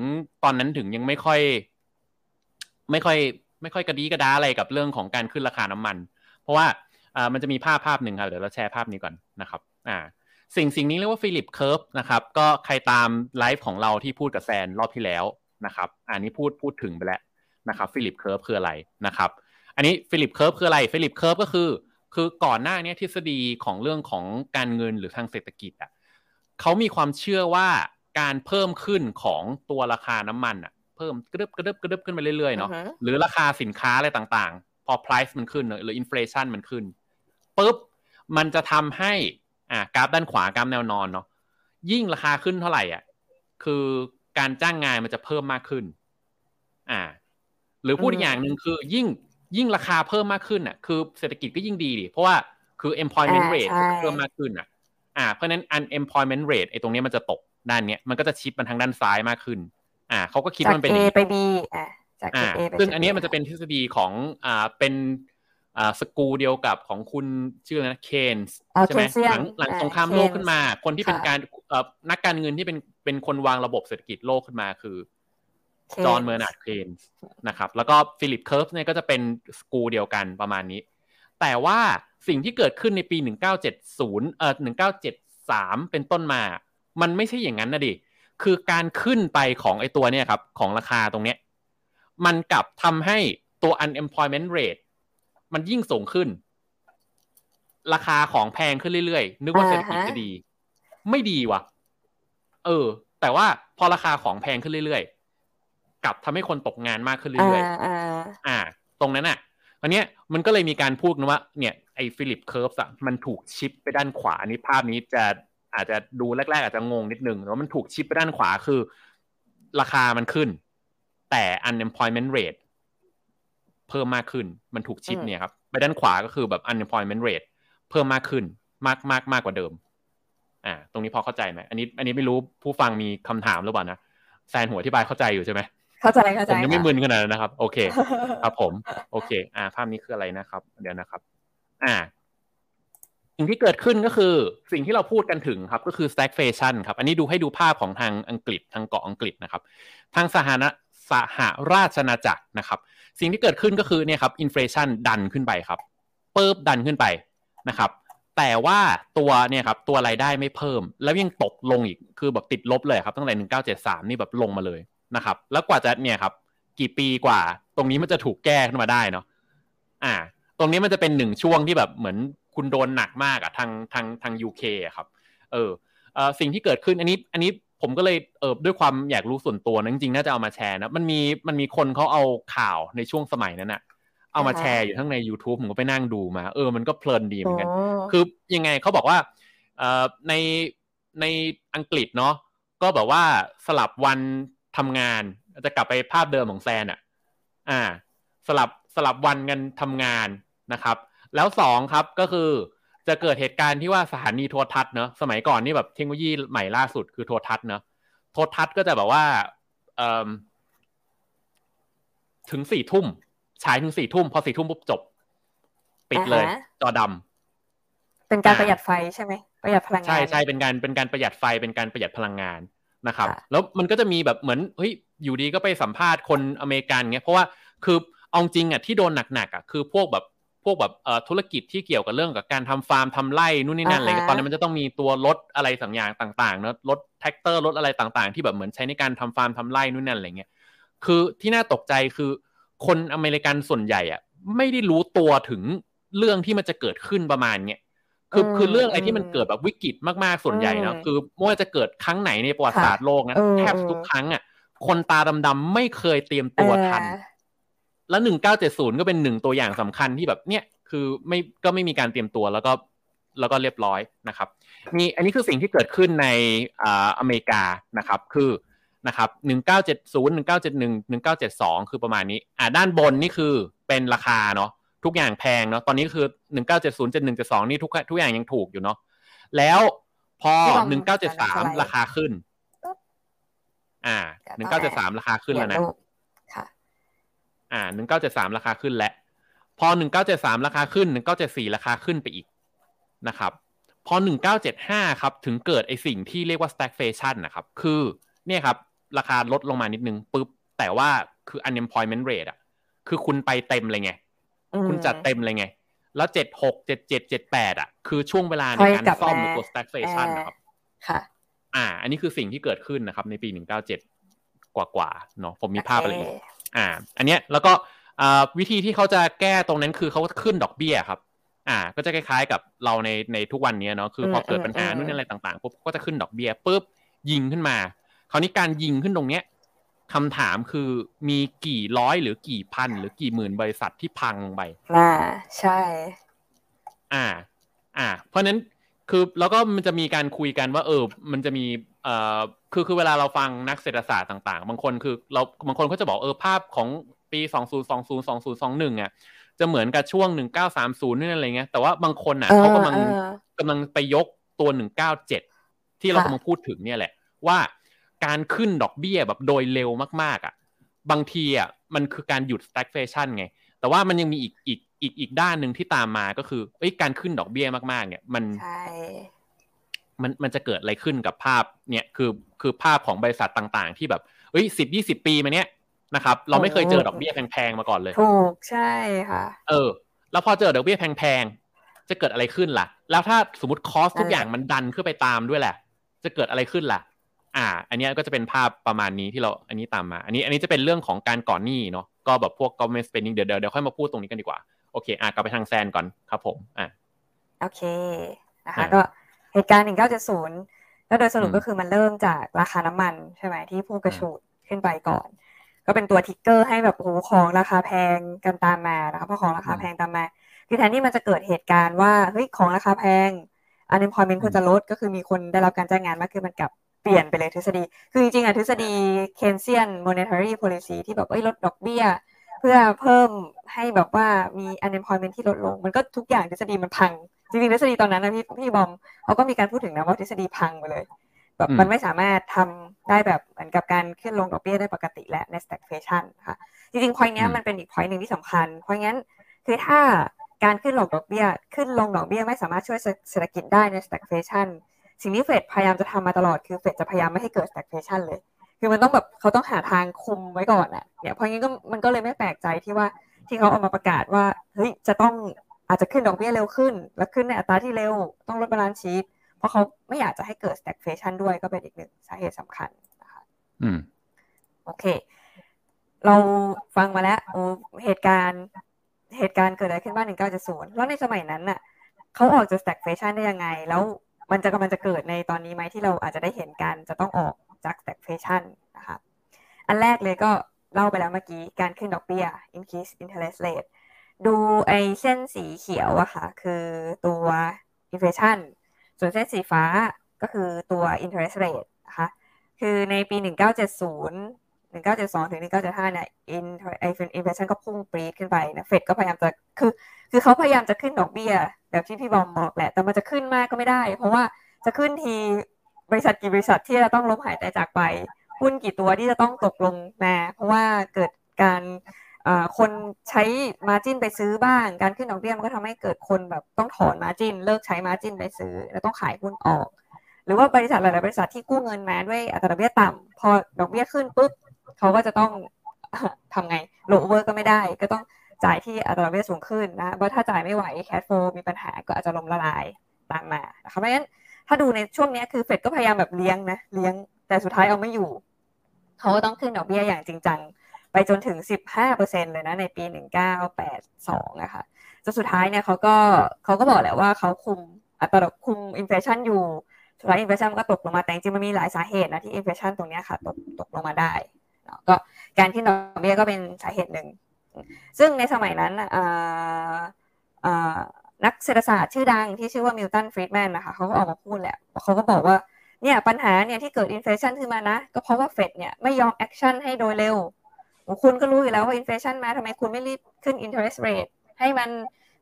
ตอนนั้นถึงยังไม่ค่อย ไม่ค่อย ไม่ค่อยกระดีกระดาอะไรกับเรื่องของการขึ้นราคาน้ำมัน เพราะว่า อ่ามันจะมีภาพภาพหนึ่งครับเดี๋ยวเราแชร์ภาพนี้ก่อนนะครับอ่าสิ่งสิ่งนี้เรียกว่า Phillips curve นะครับก็ใครตามไลฟ์ของเราที่พูดกับแซนรอบที่แล้วนะครับอันนี้พูดพูดถึงไปแล้วนะครับ Phillips curve คืออะไรนะครับอันนี้ Phillips curve คืออะไร Phillips curve ก็คือ คือก่อนหน้านี้ทฤษฎีของเรื่องของการเงินหรือทางเศรษฐกิจอะเขามีความเชื่อว่าการเพิ่มขึ้นของตัวราคาน้ำมันอะเพิ่มกระดึบกระดึบกระดึบขึ้นไปเรื่อยๆเนาะหรือราคาสินค้าอะไรต่างๆ พอ price มันขึ้นหรือ inflation มันขึ้น ปุ๊บมันจะทำให้อ่ากราฟด้านขวากราฟแนวนอนเนาะยิ่งราคาขึ้นเท่าไหร่อะคือการจ้างงานมันจะเพิ่มมากขึ้น อ่า หรือพูดอีกอย่างหนึ่งคือ ยิ่งยิ่งราคาเพิ่มมากขึ้นอะ คือเศรษฐกิจก็ยิ่งดีดิเพราะว่าคือ employment rate เพิ่มมากขึ้นอะ อ่า เพราะนั้น unemployment rate ไอ้ตรงนี้มันจะตกด้านเนี้ยมันก็จะชิปมันทางด้านซ้ายมากขึ้น อ่าเขาก็คิดว่ามันเป็น A ไป B อ่าจาก A ไปซึ่งอันนี้มันจะเป็นทฤษฎีของอ่าเป็น อ่าสกูเดียวกับของคุณชื่อนะเคนส์ใช่ไหมหลังหลังสงครามโลกขึ้นมา คนที่เป็นการนักการเงินที่เป็นเป็นคนวางระบบเศรษฐกิจโลกขึ้นมาคือจอห์นเมย์นาร์ดเคนส์นะครับ แล้วก็ Phillips curve เนี่ยก็จะเป็นสกูเดียวกันประมาณนี้ แต่ว่าสิ่งที่เกิดขึ้นในปี 1970เอ่อ1973 เป็นต้นมา มันไม่ใช่อย่างนั้นนะดิ คือการขึ้นไปของไอตัวเนี่ยครับ ของราคาตรงเนี้ย มันกลับทำให้ตัว unemployment rate มันยิ่งสูงขึ้น ราคาของแพงขึ้นเรื่อยๆ นึกว่าเศรษฐกิจจะดี ไม่ดีว่ะ เออ แต่ว่าพอราคาของแพงขึ้นเรื่อยๆกลับทำให้คนตกงานมากขึ้นเรื่อยๆอ่า ตรงนั้นอะอันเนี้ยมันก็เลยมีการพูดนะว่า เนี่ยไอ้ Phillips curve อะมันถูก shift ไปด้านขวาอันนี้ภาพนี้จะอาจจะดูแรกๆ อาจจะงงนิดนึงแต่ว่ามันถูก shift ไปด้านขวาคือ ราคามันขึ้น แต่ unemployment rate เพิ่มมากขึ้น มันถูก shift เนี่ยครับไปด้านขวาก็คือแบบ unemployment rate เพิ่มมากขึ้นมากมากมากกว่าเดิม อ่า ตรงนี้พอเข้าใจไหมอันนี้ อันนี้ไม่รู้ผู้ฟังมีคำถามหรือเปล่านะแซนหัวอธิบายเข้าใจอยู่ใช่ไหมเข้าใจเข้าใจผมยังไม่มึนขนาดนั้นนะครับ โอเคครับผม โอเค อ่า ภาพนี้คืออะไรนะครับ เดี๋ยวนะครับ อ่า สิ่งที่เกิดขึ้นก็คือสิ่งที่เราพูดกันถึงครับ ก็คือ stagflation ครับ อันนี้ดูให้ดูภาพของทางอังกฤษทางเกาะอังกฤษนะครับ ทางสหนะสหราชนาจักรนะครับ สิ่งที่เกิดขึ้นก็คือเนี่ยครับอินฟลชันดันขึ้นไปครับเปิบดันขึ้นไปนะครับแต่ว่าตัวเนี่ยครับตัวรายได้ไม่เพิ่ม แล้วยังตกลงอีกคือแบบติดลบเลยครับตั้งแต่หนึ่งเก้าเจ็ดสามนี่แบบลงมาเลยนะครับ แล้วกว่าจะเนี่ยครับ กี่ปีกว่า ตรงนี้มันจะถูกแก้ขึ้นมาได้เนาะอ่า ตรงนี้มันจะเป็นหนึ่งช่วงที่แบบเหมือนคุณโดนหนักมากอะทางทางทางยูเคครับ เออเออสิ่งที่เกิดขึ้นอันนี้อันนี้ ผมก็เลยเออด้วยความอยากรู้ส่วนตัวนะจริงๆน่าจะเอามาแชร์นะมันมีมันมีคนเขาเอาข่าวในช่วงสมัยนั้นอะเอามาแชร์อยู่ทั้งใน YouTube ผมก็ไปนั่งดูมา เออมันก็เพลินดีเหมือนกัน คือยังไงเขาบอกว่าเอ่อในในอังกฤษเนาะก็แบบว่าสลับวันทำงานจะกลับไปภาพเดิมของแซนอะอ่า สลับสลับวันกันทำงานนะครับ แล้วสองครับก็คือ จะเกิดเหตุการณ์ที่ว่าสถานีโทรทัศน์เนอะสมัยก่อนนี่แบบเทคโนโลยีใหม่ล่าสุดคือโทรทัศน์เนอะโทรทัศน์ก็จะแบบว่าถึงสี่ทุ่มฉายถึงสี่ทุ่มพอสี่ทุ่มปุ๊บจบ ปิดเลย จอดำเป็นการประหยัดไฟใช่ไหมประหยัดพลังงานใช่ใช่เป็นการเป็นการประหยัดไฟเป็นการประหยัดพลังงานนะครับ แล้วมันก็จะมีแบบเหมือนเฮ้ยอยู่ดีก็ไปสัมภาษณ์คนอเมริกันเงี้ยเพราะว่าคือเอาจริงอะที่โดนหนักๆอะคือพวกแบบ พวกแบบธุรกิจที่เกี่ยวกับเรื่องกับการทำฟาร์มทำไร่นู่นนี่นั่นอะไรตอนนี้มันจะต้องมีตัวรถอะไรสักอย่างต่างๆเนาะรถแทรกเตอร์รถอะไรต่างๆ ที่แบบเหมือนใช้ในการทำฟาร์มทำไร่นู่นนั่นอะไรเงี้ยคือที่น่าตกใจคือคนอเมริกันส่วนใหญ่อะไม่ได้รู้ตัวถึงเรื่องที่มันจะเกิดขึ้นประมาณเนี้ยคือคือเรื่องอะไรที่มันเกิดแบบวิกฤตมากๆส่วนใหญ่นะคือไม่ว่าจะเกิดครั้งไหนในประวัติศาสตร์โลกนะแทบทุกครั้งอะคนตาดำๆไม่เคยเตรียมตัวทัน แล้วหนึ่งเก้าเจ็ดศูนย์ก็เป็นหนึ่งตัวอย่างสำคัญที่แบบเนี้ยคือไม่ก็ไม่มีการเตรียมตัวแล้วก็แล้วก็เรียบร้อยนะครับนี่อันนี้คือสิ่งที่เกิดขึ้นในอ่าอเมริกานะครับคือนะครับหนึ่งเก้าเจ็ดศูนย์หนึ่งเก้าเจ็ดหนึ่งหนึ่งเก้าเจ็ดสองคือประมาณนี้อ่าด้านบนนี่คือเป็นราคาเนาะทุกอย่างแพงเนาะตอนนี้คือหนึ่งเก้าเจ็ดศูนย์เจ็ดหนึ่งเจ็ดสองนี่ทุกทุกอย่างยังถูกอยู่เนาะแล้วพอหนึ่งเก้าเจ็ดสามราคาขึ้น อ่าหนึ่งเก้าเจ็ดสามราคาขึ้นแล้วนะ อ่าหนึ่งเก้าเจ็ดสามราคาขึ้นแล้วพอหนึ่งเก้าเจ็ดสามราคาขึ้นหนึ่งเก้าเจ็ดสี่ราคาขึ้นไปอีกนะครับ พอหนึ่งเก้าเจ็ดห้าครับถึงเกิดไอสิ่งที่เรียกว่า stagflation นะครับ คือเนี่ยครับราคาลดลงมานิดนึงปุ๊บ แต่ว่าคือ unemployment rate อะคือคุณไปเต็มเลยไง คุณจัดเต็มเลยไง แล้วเจ็ดหกเจ็ดเจ็ดเจ็ดแปดอะ คือช่วงเวลาในการซ่อมตัว stagflation นะครับ ค่ะ อ่า อันนี้คือสิ่งที่เกิดขึ้นนะครับ ในปีหนึ่งเก้าเจ็ดกว่าๆเนาะผมมีภาพอะไร อ่า อันเนี้ยแล้วก็วิธีที่เขาจะแก้ตรงนั้นคือเขาขึ้นดอกเบี้ยครับ อ่า ก็จะคล้ายๆกับเราในในทุกวันนี้เนาะคือพอเกิดปัญหานู่นนี่อะไรต่างๆปุ๊บก็จะขึ้นดอกเบี้ยปุ๊บยิงขึ้นมา คราวนี้การยิงขึ้นตรงเนี้ยคำถามคือมีกี่ร้อยหรือกี่พันหรือกี่หมื่นบริษัทที่พังไปอ่าใช่ อ่า อ่า เพราะนั้นคือแล้วก็มันจะมีการคุยกันว่า เออ มันจะมี เอ่อคือคือเวลาเราฟังนักเศรษฐศาสตร์ต่าง ๆ บางคนคือเราบางคนเขาจะบอกเออภาพของปีสองศูนย์สองศูนย์สองศูนย์สองหนึ่งอะจะเหมือนกับช่วงหนึ่งเก้าสามศูนย์นี่อะไรเงี้ยแต่ว่าบางคนอะเขากำลังกำลังไปยกตัวหนึ่งเก้าเจ็ดที่เรากำลังพูดถึงเนี่ยแหละ ว่าการขึ้นดอกเบี้ยแบบโดยเร็วมากๆอะบางทีอะมันคือการหยุด stagflation ไง แต่ว่ามันยังมีอีกอีกอีกอีกด้านหนึ่งที่ตามมาก็คือเอ้ยการขึ้นดอกเบี้ยมากๆ เนี่ย มัน มันมันจะเกิดอะไรขึ้นกับภาพเนี่ยคือคือภาพของบริษัทต่างๆ ที่แบบเอ้ยสิบยี่สิบปีมาเนี้ยนะครับ เราไม่เคยเจอดอกเบี้ยแพงๆมาก่อนเลยถูกใช่ค่ะ เออ แล้วพอเจอดอกเบี้ยแพงๆจะเกิดอะไรขึ้นล่ะ แล้วถ้าสมมติคอสทุกอย่างมันดันขึ้นไปตามด้วยแหละ จะเกิดอะไรขึ้นล่ะ อ่า อันนี้ก็จะเป็นภาพประมาณนี้ที่เราอันนี้ตามมา อันนี้อันนี้จะเป็นเรื่องของการก่อนหนี้เนาะก็แบบพวก government spending เดี๋ยวเดี๋ยวค่อยมาพูดตรงนี้กันดีกว่าโอเค อะกลับไปทางแซนก่อนครับผมอะโอเคนะคะก็ เหตุการณ์หนึ่งเก้าเจ็ดศูนย์แล้วโดยสรุปก็คือมันเริ่มจากราคาน้ำมันใช่ไหมที่พุ่งกระฉูดขึ้นไปก่อน ก็เป็นตัวทิกเกอร์ให้แบบโอ้ของราคาแพงกันตามมานะคะเพราะของราคาแพงตามมาคือแทนที่มันจะเกิดเหตุการณ์ว่าเฮ้ยของราคาแพง unemployment ควรจะลดก็คือมีคนได้รับการจ้างงานมากขึ้นมันกลับเปลี่ยนไปเลยทฤษฎี คือจริงๆอะทฤษฎี Keynesian monetary policy ที่แบบเอ้ยลดดอกเบี้ย เพื่อเพิ่มให้แบบว่ามี unemployment ที่ลดลง มันก็ทุกอย่างทฤษฎีมันพัง จริงๆทฤษฎีตอนนั้นนะพี่พี่บอมเขาก็มีการพูดถึงนะว่าทฤษฎีพังไปเลยแบบมันไม่สามารถทำได้แบบเหมือนกับการขึ้นลงดอกเบี้ยได้ปกติและใน stagflation ค่ะ จริงๆ point นี้มันเป็นอีก point หนึ่งที่สำคัญ เพราะงั้นคือถ้าการขึ้นลงดอกเบี้ย ขึ้นลงดอกเบี้ยไม่สามารถช่วยเศรษฐกิจได้ใน stagflation สิ่งที่เฟดพยายามจะทำมาตลอดคือเฟดจะพยายามไม่ให้เกิด stagflation เลย คือมันต้องแบบเขาต้องหาทางคุมไว้ก่อนอะเนี่ยเพราะงั้นก็มันก็เลยไม่แปลกใจที่ว่าที่เขาออกมาประกาศว่าเฮ้ยจะต้อง อาจจะขึ้นดอกเบี้ยเร็วขึ้น แล้วขึ้นในอัตราที่เร็วต้องลด balance sheet เพราะเขาไม่อยากจะให้เกิด stagflation ด้วยก็เป็นอีกหนึ่งสาเหตุสำคัญนะคะอืมโอเค เราฟังมาแล้วโอ้เหตุการณ์เหตุการณ์เกิดอะไรขึ้นบ้างหนึ่งเก้าเจ็ดศูนย์แล้วในสมัยนั้นน่ะเขาออกจาก stagflation ได้ยังไง แล้วมันจะกำลังจะเกิดในตอนนี้ไหมที่เราอาจจะได้เห็นกันจะต้องออกจาก stagflation นะคะอันแรกเลยก็เล่าไปแล้วเมื่อกี้การขึ้นดอกเบี้ย increase interest rate ดูไอเส้นสีเขียวอะค่ะ คือตัว inflation ส่วนเส้นสีฟ้าก็คือตัว interest rate นะคะ คือในปี 1970 1972 ถึง 1975 เนี่ยอินอินเฟลชันก็พุ่งปรีดขึ้นไปนะ เฟดก็พยายามจะ คือ คือเขาพยายามจะขึ้นดอกเบี้ย แบบที่พี่บอมบอกแหละ แต่มันจะขึ้นมากก็ไม่ได้ เพราะว่าจะขึ้นทีบริษัทกี่บริษัทที่จะต้องล้มหายตายจากไป หุ้นกี่ตัวที่จะต้องตกลงมา เพราะว่าเกิดการ คนใช้มาจินไปซื้อบ้าง การขึ้นดอกเบี้ยมันก็ทำให้เกิดคนแบบต้องถอนมาจินเลิกใช้มาจินไปซื้อ แล้วต้องขายหุ้นออก หรือว่าบริษัทหลาย ๆ บริษัทที่กู้เงินมาด้วยอัตราดอกเบี้ยต่ำพอดอกเบี้ยขึ้นปุ๊บเขาก็จะต้องทำไงโลเวอร์ก็ไม่ได้ ก็ต้องจ่ายที่อัตราดอกเบี้ยสูงขึ้นนะเพราะถ้าจ่ายไม่ไหว cash flow มีปัญหาก็อาจจะล้มละลายตามมาเพราะฉะนั้นถ้าดูในช่วงนี้คือเฟดก็พยายามแบบเลี้ยงนะเลี้ยงแต่สุดท้ายเอาไม่อยู่ เขาก็ต้องขึ้นดอกเบี้ยอย่างจริงจัง ไปจนถึง 15%เลยนะในปี 1982นะคะจนสุดท้ายเนี่ยเขาก็เขาก็บอกแหละว่าเขาคุมอัตราคุม inflation อยู่สุดท้าย inflation ก็ตกลงมาแต่จริงมันมีหลายสาเหตุนะที่ inflation ตรงนี้ค่ะตกตกลงมาได้ก็การที่ดอกเบี้ยก็เป็นสาเหตุหนึ่ง ซึ่งในสมัยนั้นนักเศรษฐศาสตร์ชื่อดังที่ชื่อว่ามิลตันฟรีดแมนนะคะเขาก็ออกมาพูดแหละเขาก็บอกว่าเนี่ยปัญหาเนี่ยที่เกิด inflation ขึ้นมานะ ก็เพราะว่าเฟดเนี่ยไม่ยอม action ให้โดยเร็ว คุณก็รู้อยู่แล้วว่า inflation มาทำไมคุณไม่รีบขึ้น interest rate ให้มัน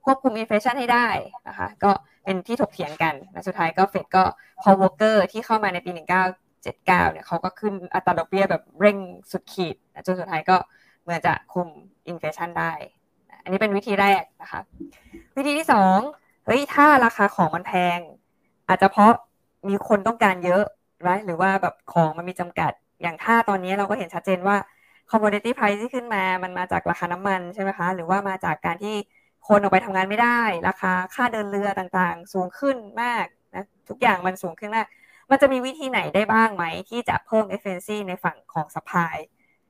ควบคุมอินเฟชันให้ได้นะคะก็เป็นที่ถกเถียงกันและสุดท้ายก็เฟดก็พอวอเกอร์ที่เข้ามาในปี 1979เนี่ยเขาก็ขึ้นอัตราดอกเบี้ยแบบเร่งสุดขีดจนสุดท้ายก็เหมือนจะคุมอินเฟชันได้ อันนี้เป็นวิธีแรกนะคะวิธีที่สองเฮ้ยถ้าราคาของมันแพง อาจจะเพราะมีคนต้องการเยอะไรหรือว่าแบบของมันมีจำกัดอย่างถ้าตอนนี้เราก็เห็นชัดเจนว่า commodity price ที่ขึ้นมา มันมาจากราคาน้ำมันใช่ไหมคะ หรือว่ามาจากการที่คนออกไปทำงานไม่ได้ ราคาค่าเดินเรือต่างๆ สูงขึ้นมากนะ ทุกอย่างมันสูงขึ้นมาก มันจะมีวิธีไหนได้บ้างไหม ที่จะเพิ่ม efficiency ในฝั่งของ supply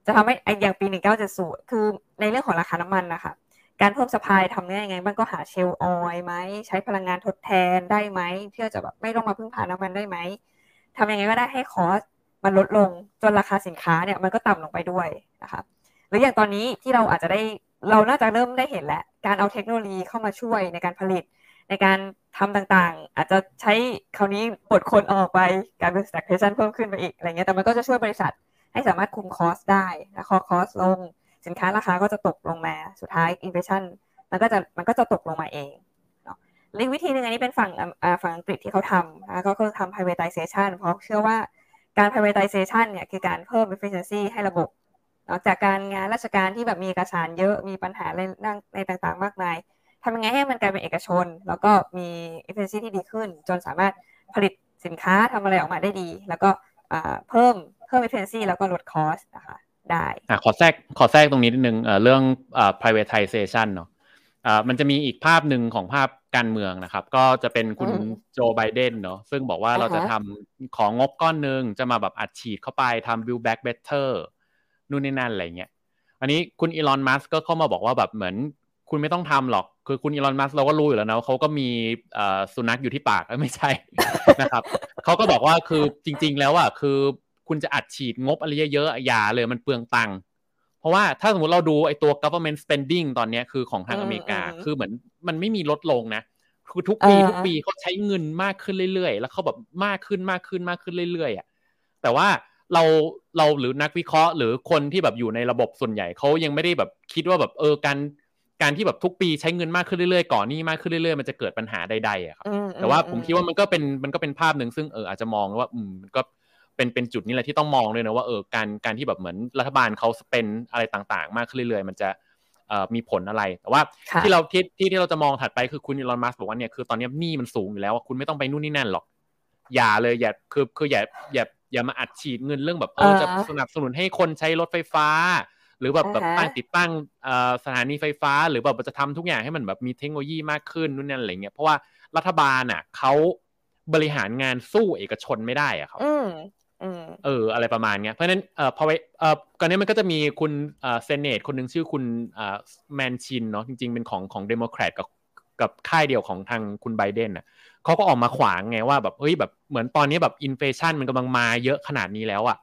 จะทำให้อย่างปี 1970 คือในเรื่องของราคาน้ำมันนะคะการเพิ่มสปายทำได้ยังไงมันก็หาเชลออยไหมใช้พลังงานทดแทนได้ไหมเพื่อจะแบบไม่ต้องมาพึ่งพาน้ำมันได้ไหมทำยังไงก็ได้ให้คอส มันลดลงจนราคาสินค้าเนี่ยมันก็ต่ำลงไปด้วยนะคะหรืออย่างตอนนี้ที่เราอาจจะได้เราน่าจะเริ่มได้เห็นแล้วการเอาเทคโนโลยีเข้ามาช่วยในการผลิต ในการทำต่างๆ อาจจะใช้คราวนี้ปลดคนออกไปการเป็น stagnation เพิ่มขึ้นไปอีกอะไรเงี้ยแต่มันก็จะช่วยบริษัทให้สามารถคุมคอสได้นะคอคอสลงสินค้าราคาก็จะตกลงมาสุดท้าย inflation มันก็จะมันก็จะตกลงมาเองเนาะอีกวิธีหนึ่งอันนี้เป็นฝั่งฝั่งอังกฤษที่เขาทำนะก็คือทำ privatization เพราะเชื่อว่า การ privatization เนี่ยคือการเพิ่ม efficiency ให้ระบบนอกจากการงานราชการที่แบบมีเอกสารเยอะมีปัญหาในในต่างๆ มากมายทำยังไงให้มันกลายเป็นเอกชน แล้วก็มี efficiency ที่ดีขึ้น จนสามารถผลิตสินค้าทำอะไรออกมาได้ดี แล้วก็เพิ่มเพิ่ม efficiency แล้วก็ลด cost นะคะได้ขอแทรกขอแทรกตรงนี้นิดนึงเรื่อง privatization เนาะมันจะมีอีกภาพหนึ่งของภาพ การเมืองนะครับ ก็จะเป็นคุณโจไบเดนเนาะซึ่งบอกว่าเราจะทำของงบก้อนหนึ่งจะมาแบบอัดฉีดเข้าไปทำ build back better นู่นนี่นั่นอะไรเงี้ยอันนี้คุณอีลอนมัสก็เข้ามาบอกว่าแบบเหมือนคุณไม่ต้องทำหรอก คือคุณอีลอนมัสเราก็รู้อยู่แล้วนะเขาก็มีสุนัขอยู่ที่ปากไม่ใช่นะครับเขาก็บอกว่าคือจริง ๆ แล้วอะคือคุณจะอัดฉีดงบอะไรเยอะๆอย่าเลยมันเปลืองตังค์เพราะว่าถ้าสมมติเราดูไอ้ตัว government spending ตอนนี้คือของทางอเมริกา คือเหมือน มันไม่มีลดลงนะคือทุกปีทุกปีเขาใช้เงินมากขึ้นเรื่อยๆ แล้วเขาแบบมากขึ้นมากขึ้นมากขึ้นเรื่อยๆอะแต่ว่าเราเราหรือนักวิเคราะห์ หรือคนที่แบบอยู่ในระบบส่วนใหญ่เขายังไม่ได้แบบคิดว่าแบบเออการการที่แบบทุกปีใช้เงินมากขึ้นเรื่อยๆก่อนนี่มากขึ้นเรื่อยๆมันจะเกิดปัญหาใดๆอะครับแต่ว่าผมคิดว่ามันก็เป็นมันก็เป็นภาพหนึ่งซึ่งเอออาจจะมองว่าอืมก็เป็นเป็นจุดนี้แหละที่ต้องมองเลยนะว่าเออการการที่แบบเหมือนรัฐบาลเขาเป็นอะไรต่างๆ มากขึ้นเรื่อยๆ มันจะ มีผลอะไร แต่ว่าที่เราที่ที่ที่เราจะมองถัดไปคือคุณอีลอนมัสบอกว่าเนี่ยคือตอนนี้หนี้มันสูงอยู่แล้วคุณไม่ต้องไปนู่นนี่นั่นหรอก อย่าเลยอย่าคือคืออย่าอย่าอย่ามาอัดฉีดเงินเรื่องแบบเออจะสนับสนุนให้คนใช้รถไฟฟ้า หรือแบบแบบตั้งติดตั้งสถานีไฟฟ้า หรือแบบจะทำทุกอย่างให้มันแบบมีเทคโนโลยีมากขึ้นนู่นนั่นอะไรเงี้ยเพราะว่ารัฐบาลอะเขาบริหารงานสู้เอกชนไม่ได้อะครับ เอออะไรประมาณเนี้ยเพราะฉะนั้นเอ่อพอไว้เอ่อก่อนนี้มันก็จะมีคุณเอ่อ senate คนหนึ่งชื่อคุณเอ่อแมนชินเนาะจริง ๆ เป็นของของเดโมแครตกับกับค่ายเดียวของทางคุณไบเดนอะเขาก็ออกมาขวางไงว่าแบบเฮ้ยแบบเหมือนตอนนี้แบบ inflation มันกำลังมาเยอะขนาดนี้แล้วอะ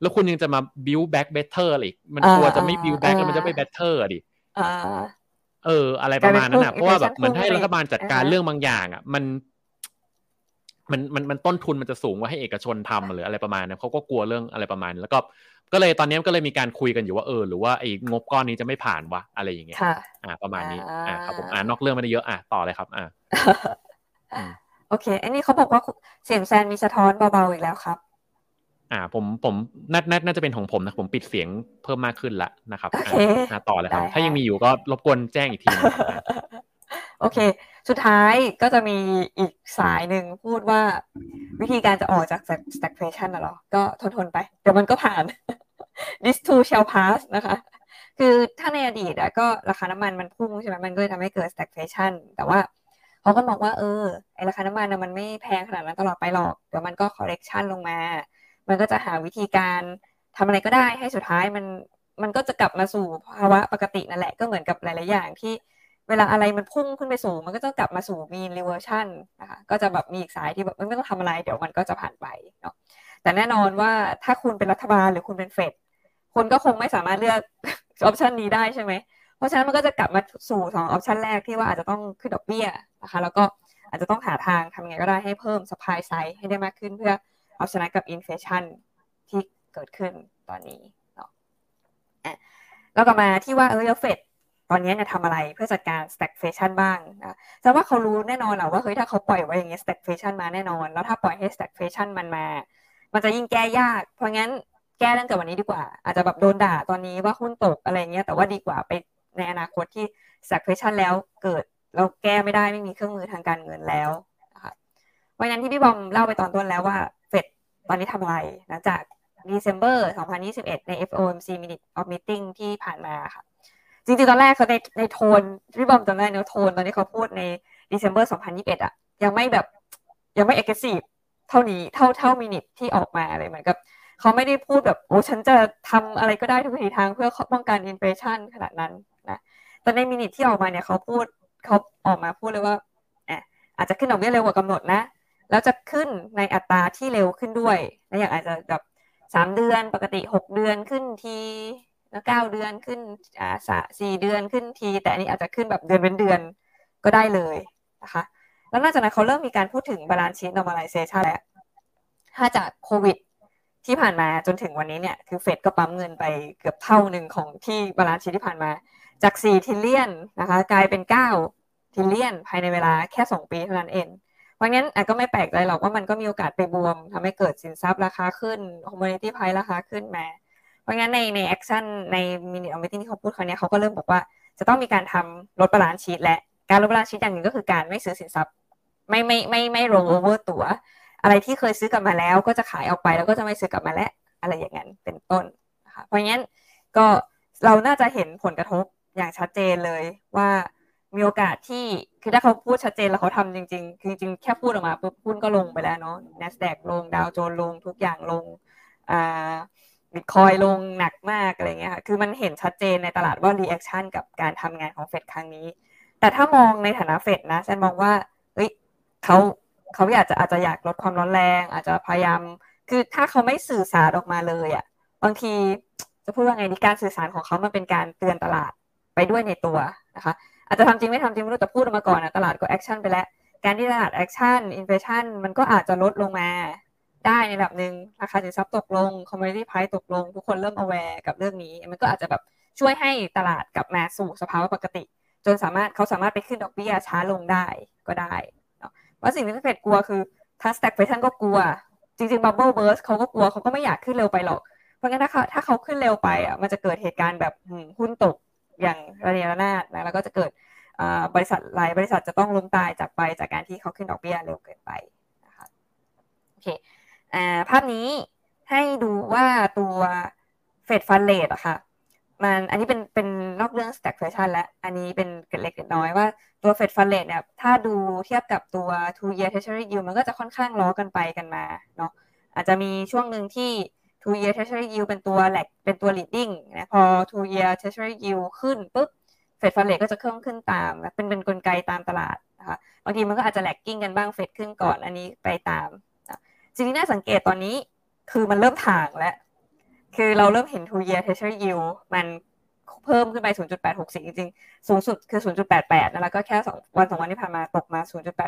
แล้วคุณยังจะมา build back better อะไรอีกมันกลัวจะไม่ build back แล้วมันจะไม่ better อะดิเอออะไรประมาณนั้นอะเพราะว่าแบบเหมือนให้รัฐบาลจัดการเรื่องบางอย่างอะมัน มันมันมันต้นทุนมันจะสูงว่าให้เอกชนทำหรืออะไรประมาณนั้นเขาก็กลัวเรื่องอะไรประมาณแล้วก็ก็เลยตอนนี้ก็เลยมีการคุยกันอยู่ว่าเออหรือว่าไอ้งบก้อนนี้จะไม่ผ่านวะอะไรอย่างเงี้ยอ่า ประมาณนี้อ่าครับผมอ่านอกเรื่องไม่ได้เยอะอะต่อเลยครับ อ่าโอเค อันนี้เขาบอกว่าเสียงแซนมีสะท้อนเบาๆอีกแล้วครับ อ่า ผมผมน่าน่าจะเป็นของผมนะผมปิดเสียงเพิ่มมากขึ้นละนะครับอ่าต่อเลยครับ ถ้ายังมีอยู่ก็รบกวนแจ้งอีกทีโอเคสุดท้ายก็จะมีอีกสายหนึ่งพูดว่าวิธีการจะออกจาก stagflation นะหรอ ก็ทนทนไป เดี๋ยวมันก็ผ่าน this too shall pass นะคะ คือถ้าในอดีตอะก็ราคาน้ำมันมันพุ่งใช่ไหมมันก็ทำให้เกิด stagflation แต่ว่าเขาก็บอกว่าเออไอราคาน้ำมันมันไม่แพงขนาดนั้นตลอดไปหรอก เดี๋ยวมันก็ correction ลงมา มันก็จะหาวิธีการทำอะไรก็ได้ให้สุดท้ายมันมันก็จะกลับมาสู่ภาวะปกตินั่นแหละก็เหมือนกับหลาย ๆ อย่างที่ เวลาอะไรมันพุ่งขึ้นไปสูง มันก็จะกลับมาสู่ mean reversion นะคะก็จะแบบมีอีกสายที่แบบไม่ต้องทำอะไรเดี๋ยวมันก็จะผ่านไปเนาะแต่แน่นอนว่าถ้าคุณเป็นรัฐบาลหรือคุณเป็นเฟดคุณก็คงไม่สามารถเลือก option นี้ได้ใช่ไหมเพราะฉะนั้นมันก็จะกลับมาสู่สอง option แรกที่ว่าอาจจะต้องขึ้นดอกเบี้ยนะคะแล้วก็อาจจะต้องหาทางทำไงก็ได้ให้เพิ่ม supply side ให้ได้มากขึ้นเพื่อเอาชนะกับ inflation ที่เกิดขึ้นตอนนี้เนาะแล้วก็มาที่ว่าเออเฟด ตอนนี้เนี่ยทำอะไรเพื่อจัดการ stagflation บ้างนะแต่ว่าเขารู้แน่นอนแหละว่าเฮ้ยถ้าเขาปล่อยไว้อย่างเงี้ย stagflation มาแน่นอน แล้วถ้าปล่อยให้ stagflation มันมา มันจะยิ่งแก้ยาก เพราะงั้นแก้ตั้งแต่วันนี้ดีกว่า อาจจะแบบโดนด่าตอนนี้ว่าหุ้นตกอะไรเงี้ยแต่ว่าดีกว่าไปในอนาคตที่ stagflation แล้วเกิดเราแก้ไม่ได้ไม่มีเครื่องมือทางการเงินแล้วนะคะเพราะงั้นที่พี่บอมเล่าไปตอนต้นแล้วว่าเฟดตอนนี้ทำอะไรนะจาก December 2021 ใน FOMC Minute of Meeting ที่ผ่านมาค่ะ จริงๆตอนแรกเขาในในโทนพี่บอมจำได้เนอะโทนตอนนี้เขาพูดใน December 2021อะยังไม่แบบยังไม่ aggressive เท่านี้เท่าเท่ามินิทที่ออกมาอะไรเหมือนกับเขาไม่ได้พูดแบบโอ้ฉันจะทำอะไรก็ได้ทุกวิถีทางเพื่อป้องกัน inflation ขนาดนั้นนะแต่ใน minute ที่ออกมาเนี่ยเขาพูดเขาออกมาพูดเลยว่าอาจจะขึ้นดอกเบี้ยเร็วกว่ากำหนดนะ แล้วจะขึ้นในอัตราที่เร็วขึ้นด้วยนะอย่างอาจจะแบบสามเดือนปกติหกเดือนขึ้นที แล้วเก้าเดือนขึ้นอ่าสี่เดือนขึ้นที แต่อันนี้อาจจะขึ้นแบบเดือนเป็นเดือนก็ได้เลยนะคะ แล้วนอกจากนั้นเขาเริ่มมีการพูดถึง balance sheet normalization แล้วถ้าจากโควิดที่ผ่านมาจนถึงวันนี้เนี่ย คือเฟดก็ปั๊มเงินไปเกือบเท่าหนึ่งของที่ balance sheet ที่ผ่านมา จาก 4 trillion นะคะ กลายเป็น 9 trillion ภายในเวลาแค่ 2 ปีเท่านั้นเอง เพราะงั้นก็ไม่แปลกใจหรอกว่ามันก็มีโอกาสไปบวมทำให้เกิดสินทรัพย์ราคาขึ้น commodity price ราคาขึ้นมา เพราะงั้นในใน action ใน minute of meeting ที่เขาพูดคราวนี้เขาก็เริ่มบอกว่าจะต้องมีการทำลด balance sheet และการลด balance sheet อย่างหนึ่งก็คือการไม่ซื้อสินทรัพย์ ไม่ไม่ไม่ไม่โรโอเวอร์ตัว อะไรที่เคยซื้อกลับมาแล้ว ก็จะขายออกไปแล้วก็จะไม่ซื้อกลับมาแล้วอะไรอย่างนั้นเป็นต้นนะคะเพราะงั้นก็เราน่าจะเห็นผลกระทบอย่างชัดเจนเลยว่ามีโอกาสที่คือถ้าเขาพูดชัดเจนแล้วเขาทำจริงๆคือจริงแค่พูดออกมาปุ๊บหุ้นก็ลงไปแล้วเนาะ NASDAQ ลงดาวโจนส์ลงทุกอย่างลงอ่า บิตคอยลงหนักมากอะไรเงี้ยค่ะ คือมันเห็นชัดเจนในตลาดว่า reaction กับการทำงานของเฟดครั้งนี้ แต่ถ้ามองในฐานะเฟดนะฉันมองว่าเฮ้ยเขาเขาอยากจะอาจจะอยากลดความร้อนแรง อาจจะพยายาม คือถ้าเขาไม่สื่อสารออกมาเลยอะ บางทีจะพูดว่าไงดีการสื่อสารของเขามันเป็นการเตือนตลาดไปด้วยในตัวนะคะ อาจจะทำจริงไม่ทำจริงไม่รู้แต่พูดออกมาก่อนนะตลาดก็ action ไปแล้ว การที่ตลาด action inflation มันก็อาจจะลดลงมา ได้ในระดับหนึ่งราคาสินทรัพย์ตกลง commodity price ตกลง ทุกคนเริ่ม aware กับเรื่องนี้ มันก็อาจจะแบบช่วยให้ตลาดกลับมาสู่สภาวะปกติ จนสามารถเขาสามารถไปขึ้นดอกเบี้ยช้าลงได้ก็ได้เนาะว่าสิ่งที่เฟดกลัวคือถ้า stagflation ก็กลัว จริงๆ bubble burst เขาก็กลัวเขาก็ไม่อยากขึ้นเร็วไปหรอก เพราะงั้นถ้าเขาถ้าเขาขึ้นเร็วไปอะมันจะเกิดเหตุการณ์แบบหุ้นตกอย่างระเนระนาดนะแล้วก็จะเกิดบริษัทหลายบริษัทจะต้องล้มตายจากไปจากการที่เขาขึ้นดอกเบี้ยเร็วเกินไปนะคะโอเค ภาพนี้ให้ดูว่าตัว Fed fund rate อะค่ะมันอันนี้เป็นเป็นนอกเรื่อง stagflation และอันนี้เป็นเกร็ดเล็กน้อยว่าตัว Fed fund rate เนี่ยถ้าดูเทียบกับตัว two year treasury yield มันก็จะค่อนข้างล้อกันไปกันมาเนาะอาจจะมีช่วงหนึ่งที่ two year treasury yield เป็นตัว lag เป็นตัว leading นะพอ two year treasury yield ขึ้นปุ๊บ Fed fund rate ก็จะเพิ่มขึ้นตามเป็นเป็นกลไกตามตลาดนะคะบางทีมันก็อาจจะ lagging กันบ้างเฟดขึ้นก่อนอันนี้ไปตาม สิ่งที่น่าสังเกตตอนนี้คือมันเริ่มถ่างแล้ว คือเราเริ่มเห็น two year treasury yield มันเพิ่มขึ้นไป 0.864จริงๆ สูงสุดคือ 0.88 นะแล้วก็แค่สองวันสองวันที่ผ่านมาตกมา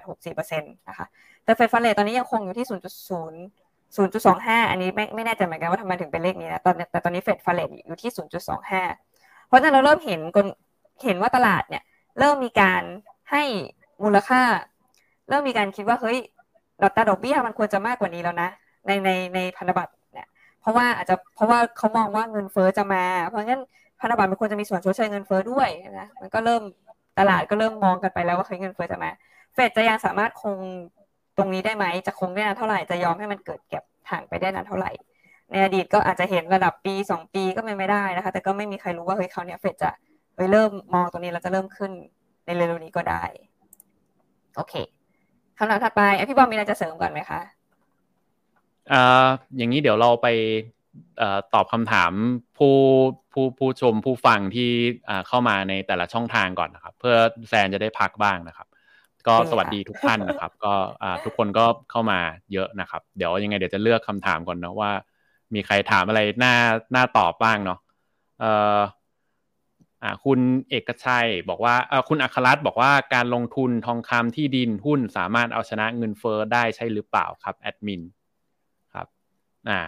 0.864%นะคะ แต่ Fed fund rate ตอนนี้ยังคงอยู่ที่ 0.0 0.25 อันนี้ไม่ไม่แน่ใจเหมือนกันว่าทำไมถึงเป็นเลขนี้นะตอนแต่ตอนนี้ Fed fund rate อยู่ที่ 0.25 เพราะฉะนั้นเราเริ่มเห็นคนเห็นว่าตลาดเนี่ย เริ่มมีการให้มูลค่า เริ่มมีการคิดว่าเฮ้ย อกตาดอกเบี้ยมันควรจะมากกว่านี้แล้วนะ ในในในพันธบัตรเนี่ยเพราะว่าอาจจะเพราะว่าเขามองว่าเงินเฟ้อจะมา เพราะงั้นพันธบัตรมันควรจะมีส่วนชดเชยเงินเฟ้อด้วยนะมันก็เริ่มตลาดก็เริ่มมองกันไปแล้วว่าเฮ้ยเงินเฟ้อจะมา เฟดจะยังสามารถคงตรงนี้ได้ไหมจะคงได้นานเท่าไหร่จะยอมให้มันเกิดแก็บห่างไปได้นานเท่าไหร่ ในอดีตก็อาจจะเห็นระดับปีสองปีก็ไม่ไม่ได้นะคะ แต่ก็ไม่มีใครรู้ว่าเฮ้ยเขาเนี่ยเฟดจะเฮ้ยเริ่มมองตรงนี้แล้วจะเริ่มขึ้นในเร็วๆนี้ก็ได้ โอเค คำถามถัดไปพี่บอมมีอะไรจะเสริมก่อนไหมคะอ่าอย่างนี้เดี๋ยวเราไปตอบคำถามผู้ผู้ผู้ชมผู้ฟังที่เข้ามาในแต่ละช่องทางก่อนนะครับ เพื่อแซนจะได้พักบ้างนะครับ ก็สวัสดีทุกท่านนะครับ ก็ทุกคนก็เข้ามาเยอะนะครับ เดี๋ยวยังไงเดี๋ยวจะเลือกคำถามก่อนนะว่า มีใครถามอะไรน่าน่าตอบบ้างเนาะเอ่ออ่า คุณเอกชัยบอกว่าเออคุณอัครรัตบอกว่าการลงทุนทองคำที่ดินหุ้นสามารถเอาชนะเงินเฟอ้อได้ใช่หรือเปล่าครับแอดมินครับอ่า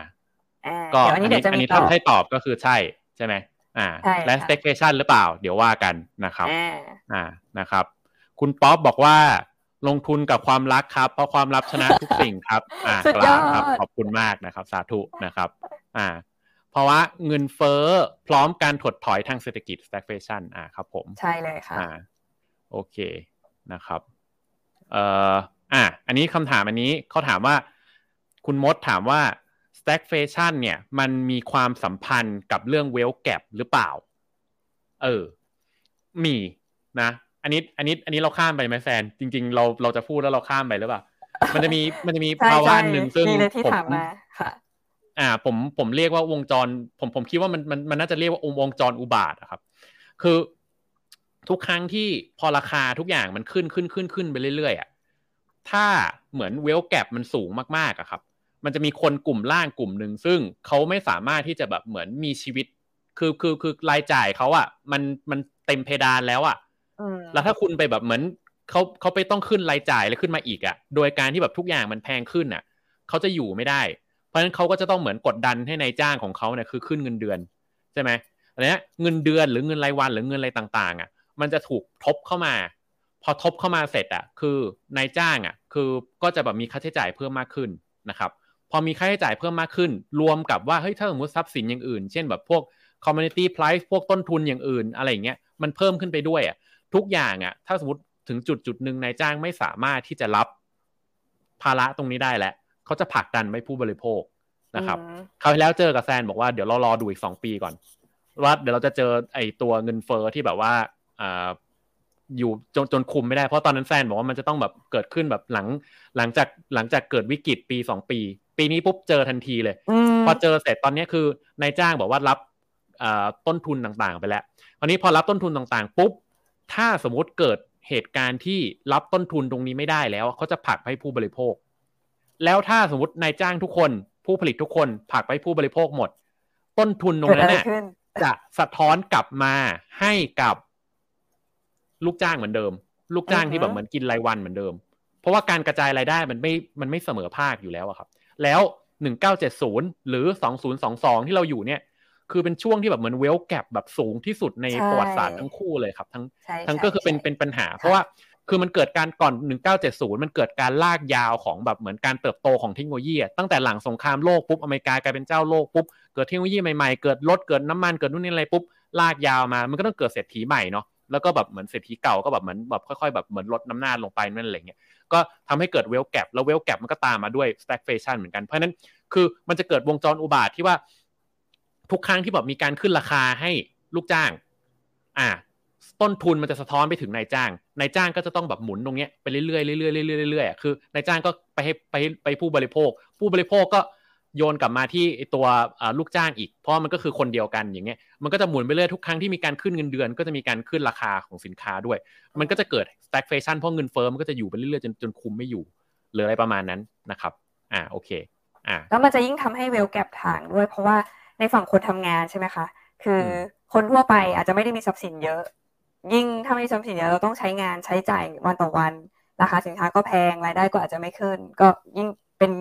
ก็อันนี้อันนี้ถ้าให้ตอบก็คือใช่ใช่ไหมอ่าและ expectation หรือเปล่า เดี๋ยวว่ากันนะครับอ่านะครับ คุณป๊อปบอกว่าลงทุนกับความรักครับ เพราะความรักชนะทุกสิ่งครับ อ่ากล่าวครับขอบคุณมากนะครับ สาธุนะครับ อ่า เพราะว่าเงินเฟ้อพร้อมการถดถอยทางเศรษฐกิจ stagflation อ่าครับผมใช่เลยค่ะอ่าโอเคนะครับเอ่ออ่าอันนี้คำถามอันนี้เขาถามว่าคุณมดถามว่า stagflation เนี่ยมันมีความสัมพันธ์กับเรื่อง wealth gap หรือเปล่า เออ มีนะอันนี้อันนี้อันนี้เราข้ามไปไหมแฟน จริง ๆ เราเราจะพูดแล้วเราข้ามไปหรือเปล่า มันจะมีมันจะมีภาวะหนึ่งซึ่งผม อ่าผมผมเรียกว่าวงจร ผมผมคิดว่ามันมันมันน่าจะเรียกว่าวงจรอุบาทครับ คือทุกครั้งที่พอราคาทุกอย่างมันขึ้นขึ้นขึ้นขึ้นไปเรื่อยๆอะถ้าเหมือนเวลแกรมันสูงมากๆอะครับ มันจะมีคนกลุ่มล่างกลุ่มหนึ่งซึ่งเขาไม่สามารถที่จะแบบเหมือนมีชีวิต คือคือคือรายจ่ายเขาอะมันมันเต็มเพดานแล้วอะแล้วถ้าคุณไปแบบเหมือนเขาเขาไปต้องขึ้นรายจ่ายแล้วขึ้นมาอีกอะโดยการที่แบบทุกอย่างมันแพงขึ้นอะเขาจะอยู่ไม่ได้เพ ราะฉะนั้นเขาก็จะต้องเหมือนกดดันให้ในายจ้างของเขาเนี่ยคือขึ้นเงินเดือนใช่ไหมอันนี้เงินเดือนหรือเงินรายวันหรือเงินอะไรต่างๆอะมันจะถูกทบเข้ามา พอทบเข้ามาเสร็จอะคือนายจ้างอะคือก็จะแบบมีค่าใช้จ่ายเพิ่มมากขึ้นนะครับพอมีค่าใช้จ่ายเพิ่มมากขึ้น รวมกับว่าเฮ้ยถ้าสมมติทรัพย์สินอย่างอื่น เช่นแบบพวก community price พวกต้นทุนอย่างอื่นอะไรอย่างเงี้ยมันเพิ่มขึ้นไปด้วยอะทุกอย่างอะถ้าสมมติถึงจุดจุดหนึ่งนายจ้างไม่สามารถที่จะรับภาระตรงนี้ได้แล้ว เขาจะผลักดันไปผู้บริโภคนะครับคราวที่แล้วเจอกับแซนบอกว่าเดี๋ยวเรารอดูอีกสองปีก่อนว่าเดี๋ยวเราจะเจอไอ้ตัวเงินเฟอ้อที่แบบว่าอ่าอยู่จนจนคุมไม่ได้เพราะตอนนั้นแฟนบอกว่ามันจะต้องแบบเกิดขึ้นแบบหลัง หลังจากหลังจากเกิดวิกฤตปีสองปี ปีนี้ปุ๊บเจอทันทีเลย พอเจอเสร็จตอนนี้คือนายจ้างบอกว่ารับต้นทุนต่างๆ ไปแล้วคราวนี้พอรับต้นทุนต่างๆ ปุ๊บ ถ้าสมมติเกิดเหตุการณ์ที่รับต้นทุนตรงนี้ไม่ได้แล้วเขาจะผลักให้ผู้บริโภค แล้วถ้าสมมตินายจ้างทุกคนผู้ผลิตทุกคนผลักไปผู้บริโภคหมด ต้นทุนตรงนั้นเนี่ยจะสะท้อนกลับมาให้กับลูกจ้างเหมือนเดิม ลูกจ้างที่แบบเหมือนกินรายวันเหมือนเดิม เพราะว่าการกระจายรายได้มันไม่มันไม่เสมอภาคอยู่แล้วครับ แล้วหนึ่งเก้าเจ็ดศูนย์หรือสองศูนย์สองสองที่เราอยู่เนี่ย คือเป็นช่วงที่แบบเหมือนเวลแกรแบบสูงที่สุดในประวัติศาสตร์ทั้งคู่เลยครับ ทั้งทั้งก็คือเป็นเป็นปัญหา เพราะว่า คือมันเกิดการก่อน 1970 มันเกิดการลากยาวของแบบเหมือนการเติบโตของเทคโนโลยีตั้งแต่หลังสงครามโลกปุ๊บอเมริกากลายเป็นเจ้าโลกปุ๊บเกิดเทคโนโลยีใหม่ๆ เกิดรถเกิดน้ำมันเกิดนู่นนี่อะไรปุ๊บลากยาวมา มันก็ต้องเกิดเศรษฐีใหม่เนาะแล้วก็แบบเหมือนเศรษฐีเก่าก็แบบเหมือนแบบค่อยๆแบบเหมือนลดน้ำหน้าลงไปนั่นอะไรเงี้ยก็ทำให้เกิดเวลแกรแล้วเวลแกรมันก็ตามมาด้วย stagflation เหมือนกันเพราะนั้นคือมันจะเกิดวงจรอุบาทที่ว่า ทุกครั้งที่แบบมีการขึ้นราคาให้ลูกจ้าง อ่า ต้นทุนมันจะสะท้อนไปถึงนายจ้าง นายจ้างก็จะต้องแบบหมุนตรงเนี้ยไปเรื่อยๆเรื่อยๆเรื่อยๆเรื่อยๆคือนายจ้างก็ไปให้ไปไปผู้บริโภค ผู้บริโภคก็โยนกลับมาที่ตัวลูกจ้างอีก เพราะมันก็คือคนเดียวกันอย่างเงี้ยมันก็จะหมุนไปเรื่อยทุกครั้งที่มีการขึ้นเงินเดือน ก็จะมีการขึ้นราคาของสินค้าด้วย มันก็จะเกิด stagflation เพราะเงินเฟ้อมันก็จะอยู่ไปเรื่อยๆจนจนคุมไม่อยู่หรืออะไรประมาณนั้นนะครับ อ่าโอเค อ่าแล้วมันจะยิ่งทำให้ wealth gap ถ่างด้วย เพราะว่าในฝั่งคนทำงานใช่ไหมคะ คือคนทั่วไปอาจจะไม่ได้มีทรัพย์สินเยอะ ยิ่งถ้าไม่มีทรัพย์สินเยอะเราต้องใช้งานใช้จ่ายวันต่อวัน ราคาสินค้าก็แพงรายได้ก็อาจจะไม่ขึ้น ก็ยิ่งเป็น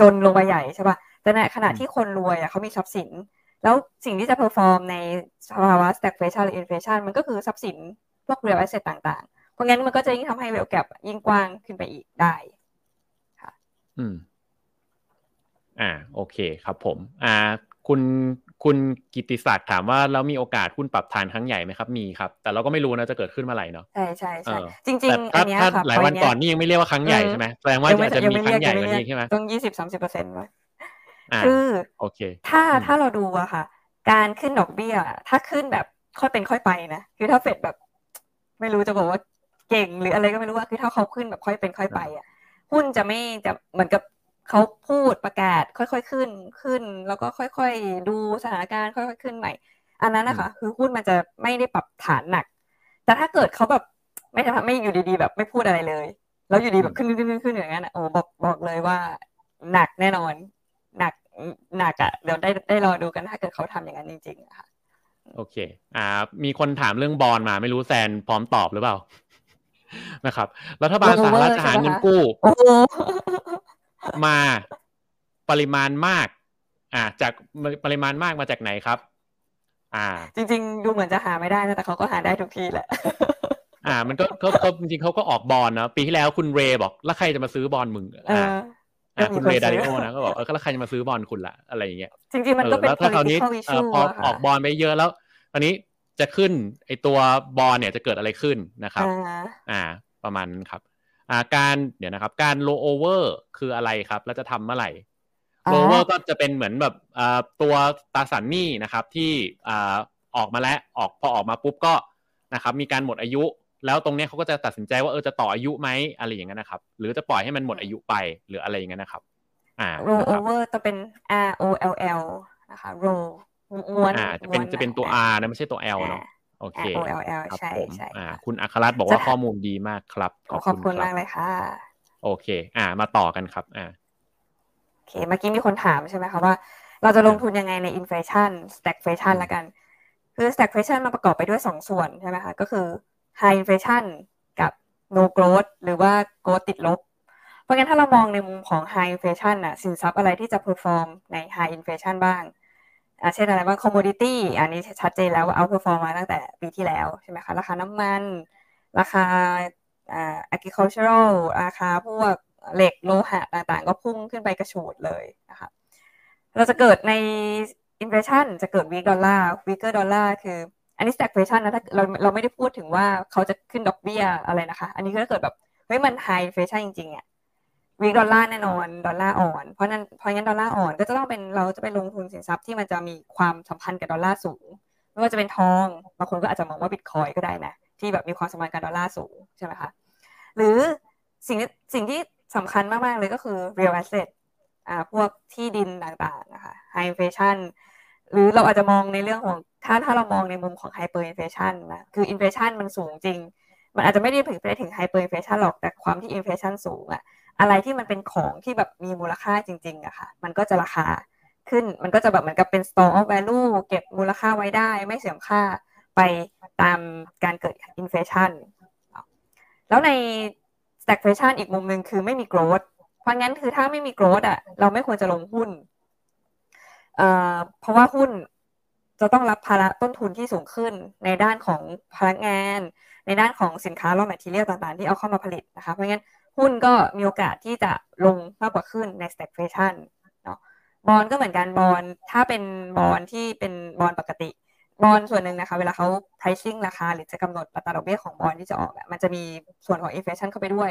จนลงไปใหญ่ใช่ปะแต่ในขณะที่คนรวยอะเขามีทรัพย์สิน แล้วสิ่งที่จะ perform ในสภาวะ stagflation หรือ inflation มันก็คือทรัพย์สินพวก real asset ต่างๆ เพราะงั้นมันก็จะยิ่งทำให้เวลแกบยิ่งกว้างขึ้นไปอีกได้ค่ะอืม อ่า โอเคครับผม อ่า คุณ คุณกิติศักดิ์ถามว่าแล้วมีโอกาสหุ้นปรับฐานครั้งใหญ่ไหมครับ มีครับ แต่เราก็ไม่รู้นะจะเกิดขึ้นเมื่อไหร่เนาะใช่ใช่ใช่จริงๆอันนี้ค่ะหลายวันก่อนนี่ยังไม่เรียกว่าครั้งใหญ่ใช่ไหมแสดงว่าจะมีครั้งใหญ่กว่านี้ใช่ไหมต้องยี่สิบสามสิบเปอร์เซ็นต์คือโอเค ถ้าถ้าเราดูอะค่ะ การขึ้นดอกเบี้ย ถ้าขึ้นแบบค่อยเป็นค่อยไปนะคือถ้าเฟดแบบ ไม่รู้จะบอกว่าเก่งหรืออะไรก็ไม่รู้ว่าคือถ้าเขาขึ้นแบบค่อยเป็นค่อยไปอะหุ้นจะไม่จะเหมือนกับ เขาพูดประกาศค่อยๆขึ้นขึ้น แล้วก็ค่อยๆดูสถานการณ์ค่อยๆขึ้นใหม่ อันนั้นนะคะ คือหุ้นมันจะไม่ได้ปรับฐานหนัก แต่ถ้าเกิดเขาแบบไม่ทำไม่อยู่ดีๆ แบบไม่พูดอะไรเลย แล้วอยู่ดีแบบขึ้นขึ้นขึ้นขึ้นอย่างนั้นโอ้บอกบอกเลยว่าหนักแน่นอน หนักหนักอะเดี๋ยวได้ได้รอดูกันถ้าเกิดเขาทำอย่างนั้นจริงๆค่ะโอเค อ่า มีคนถามเรื่องบอลมาไม่รู้แซนพร้อมตอบหรือเปล่า นะครับ รัฐบาลสหรัฐจะหาเงินกู้ มาปริมาณมาก อ่า จากปริมาณมากมาจากไหนครับ อ่า จริง ๆ ดูเหมือนจะหาไม่ได้นะแต่เขาก็หาได้ทุกทีแหละ อ่า มันก็เขาจริงๆเขาก็ออกบอลนะปีที่แล้วคุณเรย์บอก แล้วใครจะมาซื้อบอลมึงอ่าคุณ Ray Dalio นะก็บอกเออแล้วใครจะมาซื้อบอลคุณละอะไรอย่างเงี้ยจริงๆมันก็เป็นแล้วถ้าคราวนี้พอออกบอลไปเยอะแล้วคราวนี้จะขึ้นไอตัวบอลเนี่ยจะเกิดอะไรขึ้นนะครับ อ่า ประมาณนั้นครับอ่า การเดี๋ยวนะครับ การโลโอเวอร์คืออะไรครับ แล้วจะทำเมื่อไหร่โลโอเวอร์ก็จะเป็นเหมือนแบบอ่าตัวตราสารหนี้นะครับที่อ่าออกมาแล้วออกพอออกมาปุ๊บก็นะครับมีการหมดอายุ แล้วตรงนี้เขาก็จะตัดสินใจว่าเออจะต่ออายุไหมอะไรอย่างเงี้ยนะครับ หรือจะปล่อยให้มันหมดอายุไปหรืออะไรอย่างเงี้ยนะครับอ่า roll over จะเป็น R O L L นะคะ roll ม้วนอ่าจะเป็นจะเป็นตัว R นะไม่ใช่ตัว L เนาะ โอเค O L L ใช่ใช่อ่าคุณอัครรัตน์บอกว่าข้อมูลดีมากครับ ขอบคุณมากเลยค่ะ โอเค อ่า มาต่อกันครับ อ่าโอเค เมื่อกี้มีคนถามใช่ไหมคะว่า เราจะลงทุนยังไงใน inflation stagflation ละกัน คือ stagflation มาประกอบไปด้วยสองส่วนใช่ไหมคะ ก็คือ high inflation กับ no growth หรือว่า growth ติดลบ เพราะงั้นถ้าเรามองในมุมของ high inflation น่ะ สินทรัพย์อะไรที่จะ perform ใน high inflation บ้างอ่า เช่นอะไรบ้าง commodity อันนี้ชัดเจนแล้วว่า outperform มาตั้งแต่ปีที่แล้วใช่ไหมคะราคาน้ำมัน ราคาอ่า agricultural ราคาพวกเหล็กโลหะต่างๆ ก็พุ่งขึ้นไปกระฉูดเลยนะคะเราจะเกิดใน inflation จะเกิด weak dollar weaker dollar คืออันนี้ stagflation นะถ้าเราเราไม่ได้พูดถึงว่าเขาจะขึ้นดอกเบี้ยอะไรนะคะ อันนี้ก็เกิดแบบเฮ้ยมัน high inflation จริงๆอะ วีดอลลาร์แน่นอนดอลลาร์อ่อน เพราะนั้นเพราะงั้นดอลลาร์อ่อนก็จะต้องเป็นเราจะไปลงทุนสินทรัพย์ที่มันจะมีความสัมพันธ์กับดอลลาร์สูงไม่ว่าจะเป็นทองบางคนก็อาจจะมองว่าบิตคอยน์ก็ได้นะที่แบบมีความสัมพันธ์กับดอลลาร์สูงใช่ไหมคะหรือสิ่งสิ่งที่สำคัญมาก ๆ เลยก็คือ real asset อ่าพวกที่ดินต่างๆนะคะ high inflation หรือเราอาจจะมองในเรื่องของถ้าถ้าเรามองในมุมของ hyperinflation นะคือ inflation มันสูงจริง มันอาจจะไม่ได้ถึงไปถึง hyperinflation หรอกแต่ความที่ inflation สูงอะ อะไรที่มันเป็นของที่แบบมีมูลค่าจริงๆอะค่ะ มันก็จะราคาขึ้นมันก็จะแบบเหมือนกับเป็น store of value เก็บมูลค่าไว้ได้ ไม่เสื่อมค่าไปตามการเกิดอินเฟชันแล้วใน stagflation อีกมุมหนึ่งคือไม่มี growth เพราะงั้นคือถ้าไม่มี growth อะเราไม่ควรจะลงหุ้นเพราะว่าหุ้นจะต้องรับภาระต้นทุนที่สูงขึ้นในด้านของพนักงาน ในด้านของสินค้า raw material ต่างๆ ที่เอาเข้ามาผลิตนะคะ เพราะงั้น หุ้นก็มีโอกาสที่จะลงมากกว่าขึ้นใน stagflation เนาะบอลก็เหมือนกันบอลถ้าเป็นบอลที่เป็นบอลปกติ บอลส่วนหนึ่งนะคะ เวลาเขา pricing ราคา หรือจะกำหนดอัตราดอกเบี้ยของบอลที่จะออกมันจะมีส่วนของ inflation เข้าไปด้วย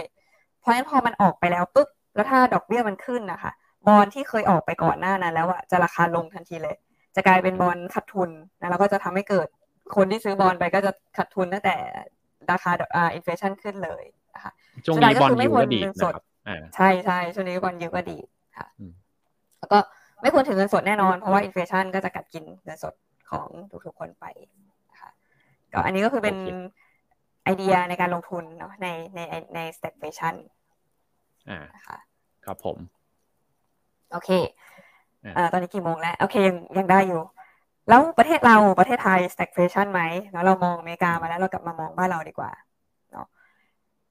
เพราะฉะนั้นพอมันออกไปแล้วปุ๊บแล้วถ้าดอกเบี้ยมันขึ้นนะคะบอลที่เคยออกไปก่อนหน้านั้นแล้วอะจะราคาลงทันทีเลย จะกลายเป็นบอลขาดทุนนะแล้วก็จะทำให้เกิดคนที่ซื้อบอลไปก็จะขาดทุนตั้งแต่ราคาอ่า inflation ขึ้นเลย คะช่วงนี้ bond yield ก็ดีนะครับใช่ใช่ช่วงนี้ bond yield ก็ดีค่ะ แล้วก็ไม่ควรถือเงินสดแน่นอน เพราะว่า inflation ก็จะกัดกินเงินสดของทุกๆคนไปนะคะก็อันนี้ก็คือเป็นไอเดียในการลงทุนเนาะในในใน stagflation อ่าค่ะครับผม โอเคอ่าตอนนี้กี่โมงแล้ว โอเคยังยังได้อยู่ แล้วประเทศเราประเทศไทย stagflation ไหมแล้วเรามองอเมริกามาแล้วเรากลับมามองบ้านเราดีกว่าเนาะ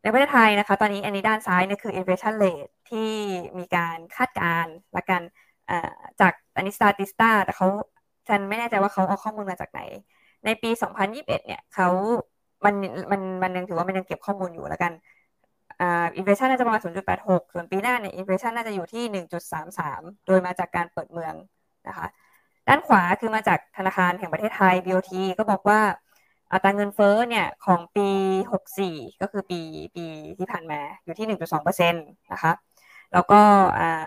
ในประเทศไทยนะคะ ตอนนี้อันนี้ด้านซ้ายเนี่ยคือ inflation rate ที่มีการคาดการณ์และกันจากอันนี้ statista แต่เขาฉันไม่แน่ใจว่าเขาเอาข้อมูลมาจากไหน ในปี 2021 เนี่ยเขามันมันมันยังถือว่ามันยังเก็บข้อมูลอยู่แล้วกันอินเฟชันน่าจะประมาณ 0.86 ส่วนปีหน้าเนี่ยอินเฟชันน่าจะอยู่ที่ 1.33 โดยมาจากการเปิดเมืองนะคะ ด้านขวาคือมาจากธนาคารแห่งประเทศไทย BOT ก็บอกว่า อัตราเงินเฟ้อเนี่ยของปี 64 ก็คือปีปีที่ผ่านมาอยู่ที่ 1.2%นะคะแล้วก็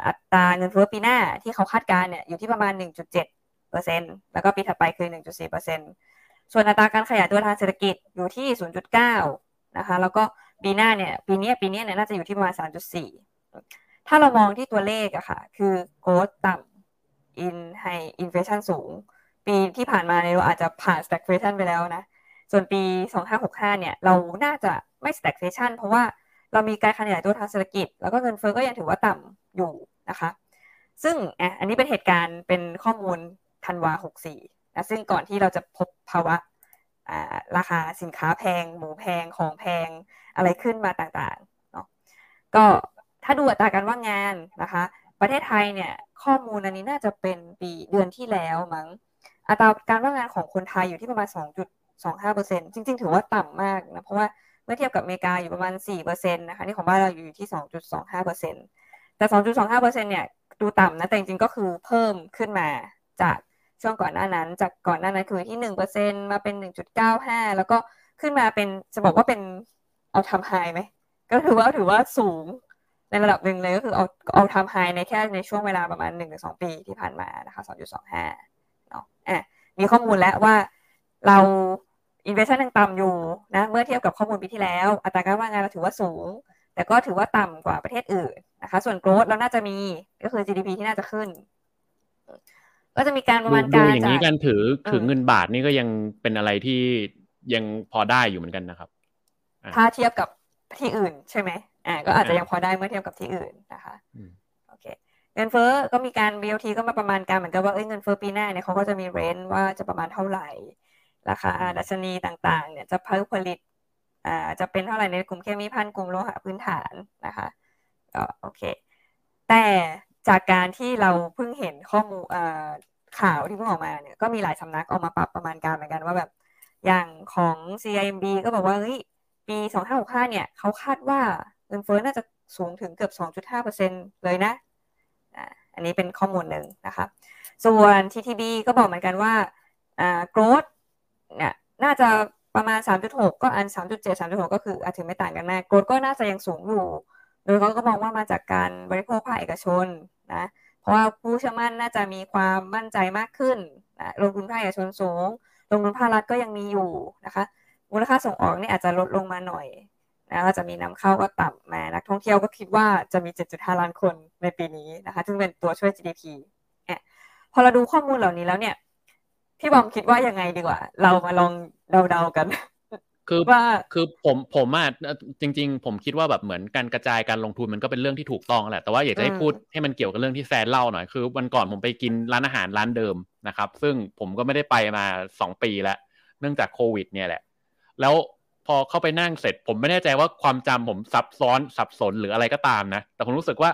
อัตราเงินเฟ้อปีหน้าที่เขาคาดการเนี่ยอยู่ที่ประมาณ 1.7%แล้วก็ปีถัดไปคือ 1.4%ส่วนอัตราการขยายตัวทางเศรษฐกิจอยู่ที่ 0.9 นะคะแล้วก็ปีหน้าเนี่ยปีนี้ปีนี้เนี่ยน่าจะอยู่ที่ประมาณ 3.4 ถ้าเรามองที่ตัวเลขอะค่ะคือ growth ต่ำ in ให้ inflation สูง ปีที่ผ่านมาเนี่ยเราอาจจะผ่าน stagflation ไปแล้วนะ ส่วนปี 2565 เนี่ย เราน่าจะไม่ stagflation เพราะว่าเรามีการขยายตัวทางเศรษฐกิจ แล้วก็เงินเฟ้อก็ยังถือว่าต่ำอยู่นะคะ ซึ่งอะอันนี้เป็นเหตุการณ์เป็นข้อมูลธันวา 64นะซึ่งก่อนที่เราจะพบภาวะราคาสินค้าแพง หมูแพงของแพงอะไรขึ้นมาต่างๆเนาะก็ถ้าดูอัตราการว่างงานนะคะ ประเทศไทยเนี่ยข้อมูลอันนี้น่าจะเป็นปีเดือนที่แล้วมั้งอัตราการว่างงานของคนไทยอยู่ที่ประมาณ 2.25%จริง ๆ ถือว่าต่ำมากนะเพราะว่าเมื่อเทียบกับอเมริกาอยู่ประมาณ4%นะคะนี่ของบ้านเราอยู่ที่ 2.25%แต่ 2.25%เนี่ยดูต่ำนะแต่จริงๆก็คือเพิ่มขึ้นมาจากช่วงก่อนหน้านั้น จากก่อนหน้านั้นคือที่หนึ่งเปอร์เซ็นมาเป็นหนึ่งจุดเก้าห้าแล้วก็ขึ้นมาเป็นจะบอกว่าเป็นเอาทำไฮไหมก็ถือว่าถือว่าสูงในระดับหนึ่งเลยก็คือเอาเอาทำไฮในแค่ในช่วงเวลาประมาณหนึ่งถึงสองปีที่ผ่านมานะคะสองจุดสองห้าเนาะอะมีข้อมูลแล้วว่า เราอินเวชั่นยังต่ำอยู่นะเมื่อเทียบกับข้อมูลปีที่แล้ว อัตราการว่างงานเราถือว่าสูง แต่ก็ถือว่าต่ำกว่าประเทศอื่นนะคะ ส่วนโกรดเราน่าจะมีก็คือ GDP ที่น่าจะขึ้น ก็จะมีการประมาณการอย่างนี้การถือถือเงินบาทนี่ก็ยังเป็นอะไรที่ยังพอได้อยู่เหมือนกันนะครับ ถ้าเทียบกับที่อื่นใช่ไหมอ่าก็อาจจะยังพอได้เมื่อเทียบกับที่อื่นนะคะโอเคเงินเฟ้อก็มีการ BOT ก็มาประมาณการเหมือนกันว่าเอ้ยเงินเฟ้อปีหน้าเนี่ยเขาก็จะมีเรนว่าจะประมาณเท่าไหร่ ราคาดัชนีต่างๆ เนี่ยจะเพิ่มผลิตอ่าจะเป็นเท่าไหร่ในกลุ่มเคมีพันกลุ่มโลหะพื้นฐานนะคะก็โอเค แต่จากการที่เราเพิ่งเห็นข้อมูลข่าวที่เพิ่งออกมาเนี่ยก็มีหลายสำนักออกมาปรับประมาณการเหมือนกันว่าแบบอย่างของ CIMB ก็บอกว่าเฮ้ยปี 2565 เนี่ยเขาคาดว่าเงินเฟ้อน่าจะสูงถึงเกือบ 2.5%เลยนะอันนี้เป็นข้อมูลหนึ่งนะคะ ส่วน TTB ก็บอกเหมือนกันว่าอ่า growth เนี่ยน่าจะประมาณ 3.6 ก็อัน 3.7 3.6 ก็คืออาจจะไม่ต่างกันมาก growth ก็น่าจะยังสูงอยู่ โดยเขาก็มองว่ามาจากการบริโภคภาคเอกชนนะ เพราะว่าผู้เชื่อมั่นน่าจะมีความมั่นใจมากขึ้นนะลงทุนภาคเอกชนสูง ลงทุนภาครัฐก็ยังมีอยู่นะคะ มูลค่าส่งออกนี่อาจจะลดลงมาหน่อยนะก็จะมีนำเข้าก็ต่ำมา นักท่องเที่ยวก็คิดว่าจะมี 7.5 ล้านคนในปีนี้นะคะ ซึ่งเป็นตัวช่วย GDP เนี่ยพอเราดูข้อมูลเหล่านี้แล้วเนี่ย พี่บอมคิดว่ายังไงดีกว่า เรามาลองเดาๆกันคือว่าคือผมผมอะจริง ๆ ผมคิดว่าแบบเหมือนการกระจายการลงทุนมันก็เป็นเรื่องที่ถูกต้องแหละแต่ว่าอยากจะให้พูดให้มันเกี่ยวกับเรื่องที่แฟนเล่าหน่อยคือวันก่อนผมไปกินร้านอาหารร้านเดิมนะครับ ซึ่งผมก็ไม่ได้ไปมาสองปีแล้ว เนื่องจากโควิด เนี่ยแหละ แล้วพอเข้าไปนั่งเสร็จ ผมไม่แน่ใจว่าความจำผมซับซ้อนสับสนหรืออะไรก็ตามนะ แต่ผมรู้สึกว่า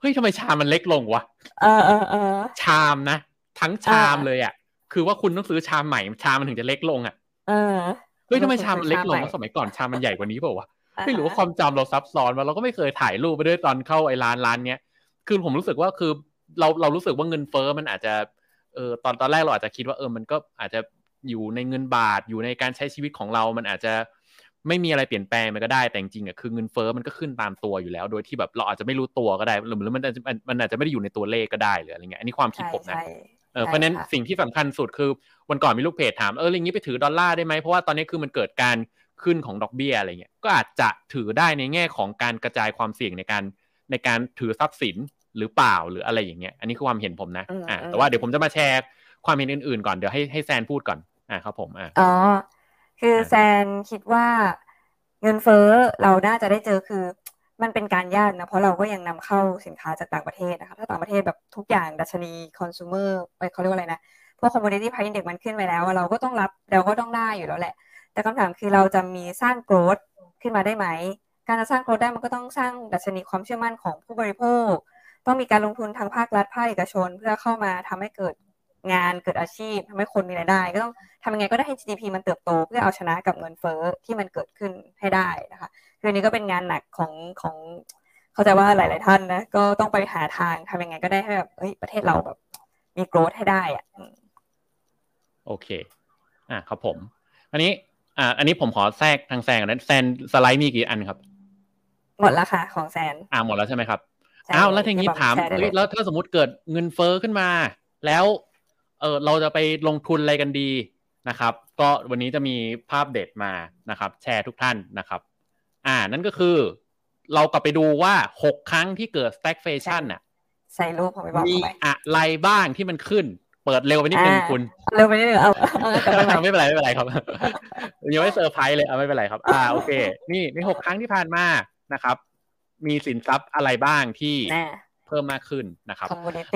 เฮ้ยทำไมชามมันเล็กลงวะเออเออเออชามนะ ทั้งชามเลยอะ คือว่าคุณต้องซื้อชามใหม่ชามมันถึงจะเล็กลงอะเออเฮ้ยทำไมชามมันเล็กลงสมัยก่อนชามมันใหญ่กว่านี้เปล่าวะไม่รู้ว่าความจำเราซับซ้อนมาเราก็ไม่เคยถ่ายรูปไปด้วยตอนเข้าไอ้ร้านร้านเนี้ยคือผมรู้สึกว่าคือเราเรารู้สึกว่าเงินเฟ้อมันอาจจะเออตอนตอนแรกเราอาจจะคิดว่าเออมันก็อาจจะอยู่ในเงินบาทอยู่ในการใช้ชีวิตของเรา มันอาจจะไม่มีอะไรเปลี่ยนแปลงมันก็ได้แต่จริงๆอะคือเงินเฟ้อมันก็ขึ้นตามตัวอยู่แล้ว โดยที่แบบเราอาจจะไม่รู้ตัวก็ได้หรือมันอาจจะมันอาจจะไม่ได้อยู่ในตัวเลขก็ได้หรืออะไรเงี้ยอันนี้ความคิดผมนะ เออเพราะนั้นสิ่งที่สำคัญสุดคือวันก่อนมีลูกเพจถามเอออย่างนี้ไปถือดอลลาร์ได้ไหมเพราะว่าตอนนี้คือมันเกิดการขึ้นของดอกเบี้ยอะไรเงี้ยก็อาจจะถือได้ในแง่ของการกระจายความเสี่ยงในการในการถือทรัพย์สินหรือเปล่าหรืออะไรอย่างเงี้ยอันนี้คือความเห็นผมนะอ่าแต่ว่าเดี๋ยวผมจะมาแชร์ความเห็นอื่นๆก่อนเดี๋ยวให้ให้แซนพูดก่อนอ่าครับผมอ่าอ๋อคือแซนคิดว่าเงินเฟ้อเราน่าจะได้เจอคือ มันเป็นการยากนะ เพราะเราก็ยังนำเข้าสินค้าจากต่างประเทศนะคะถ้าต่างประเทศแบบทุกอย่างดัชนีคอน sumer ไปเขาเรียกว่าอะไรนะพวก commodity price index มันขึ้นไปแล้ว เราก็ต้องรับเราก็ต้องได้อยู่แล้วแหละ แต่คำถามคือเราจะมีสร้าง growth ขึ้นมาได้ไหม การจะสร้าง growth ได้มันก็ต้องสร้างดัชนีความเชื่อมั่นของผู้บริโภค ต้องมีการลงทุนทางภาครัฐภาคเอกชน เพื่อเข้ามาทำให้เกิด งานเกิดอาชีพทำให้คนมีรายได้ ก็ต้องทำยังไงก็ได้ให้ GDP มันเติบโต เพื่อเอาชนะกับเงินเฟ้อที่มันเกิดขึ้นให้ได้นะคะคือนี้ก็เป็นงานหนักของของเข้าใจว่าหลาย ๆ ท่านนะก็ต้องไปหาทางทำยังไงก็ได้ให้แบบเฮ้ยประเทศเราแบบมีโกรธให้ได้อะโอเค อะครับผม อันนี้ อ่า อันนี้ผมขอแทรกทางแซงนะแซนสไลด์มีกี่อันครับ หมดแล้วค่ะ ของแซน อ่าหมดแล้วใช่ไหมครับ อ้าว แล้วทีนี้ถาม แล้วถ้าสมมติเกิดเงินเฟ้อขึ้นมา แล้ว เออเราจะไปลงทุนอะไรกันดีนะครับ ก็วันนี้จะมีภาพเด็ดมานะครับ แชร์ทุกท่านนะครับ อ่านั่นก็คือ เรากลับไปดูว่าหกครั้งที่เกิด stagflation น่ะใส่รูปผมไปบอกมีอะไรบ้างที่มันขึ้น เปิดเร็วไปนิดนึงคุณ เร็วไปนิดนึงเอาไม่เป็นไรไม่เป็นไรครับยังไม่เซอร์ไพรส์เลยเอาไม่เป็นไรครับ อ่าโอเค นี่ในหกครั้งที่ผ่านมานะครับ มีสินทรัพย์อะไรบ้างที่เพิ่มมากขึ้นนะครับ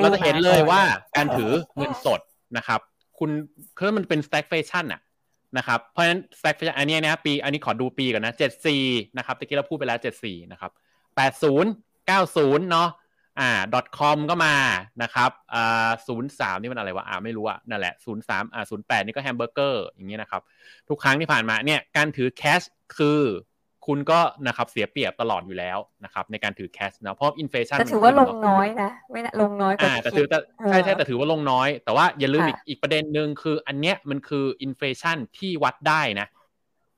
เราจะเห็นเลยว่าการถือเงินสด นะครับคุณคือมันเป็น stagflation อะนะครับเพราะฉะนั้น stagflation อันนี้นะปีอันนี้ขอดูปีก่อนนะเจ็ดสี่นะครับตะกี้เราพูดไปแล้วเจ็ดสี่นะครับแปดศูนย์เก้าศูนย์เนาะอ่า .com ก็มานะครับอ่าศูนย์สามนี่มันอะไรวะอ่าไม่รู้อะนั่นแหละศูนย์สามอ่าศูนย์แปดนี่ก็แฮมเบอร์เกอร์อย่างเงี้ยนะครับ ทุกครั้งที่ผ่านมาเนี่ยการถือ cash คือ คุณก็นะครับเสียเปรียบตลอดอยู่แล้วนะครับในการถือ cash นะเพราะ inflation แต่ถือว่าลงน้อยนะไม่ลงน้อยกว่าแต่ถือแต่ใช่ใช่แต่ถือว่าลงน้อย แต่ว่าอย่าลืมอีกอีกประเด็นหนึ่งคือ อันเนี้ยมันคือ inflation ที่วัดได้นะ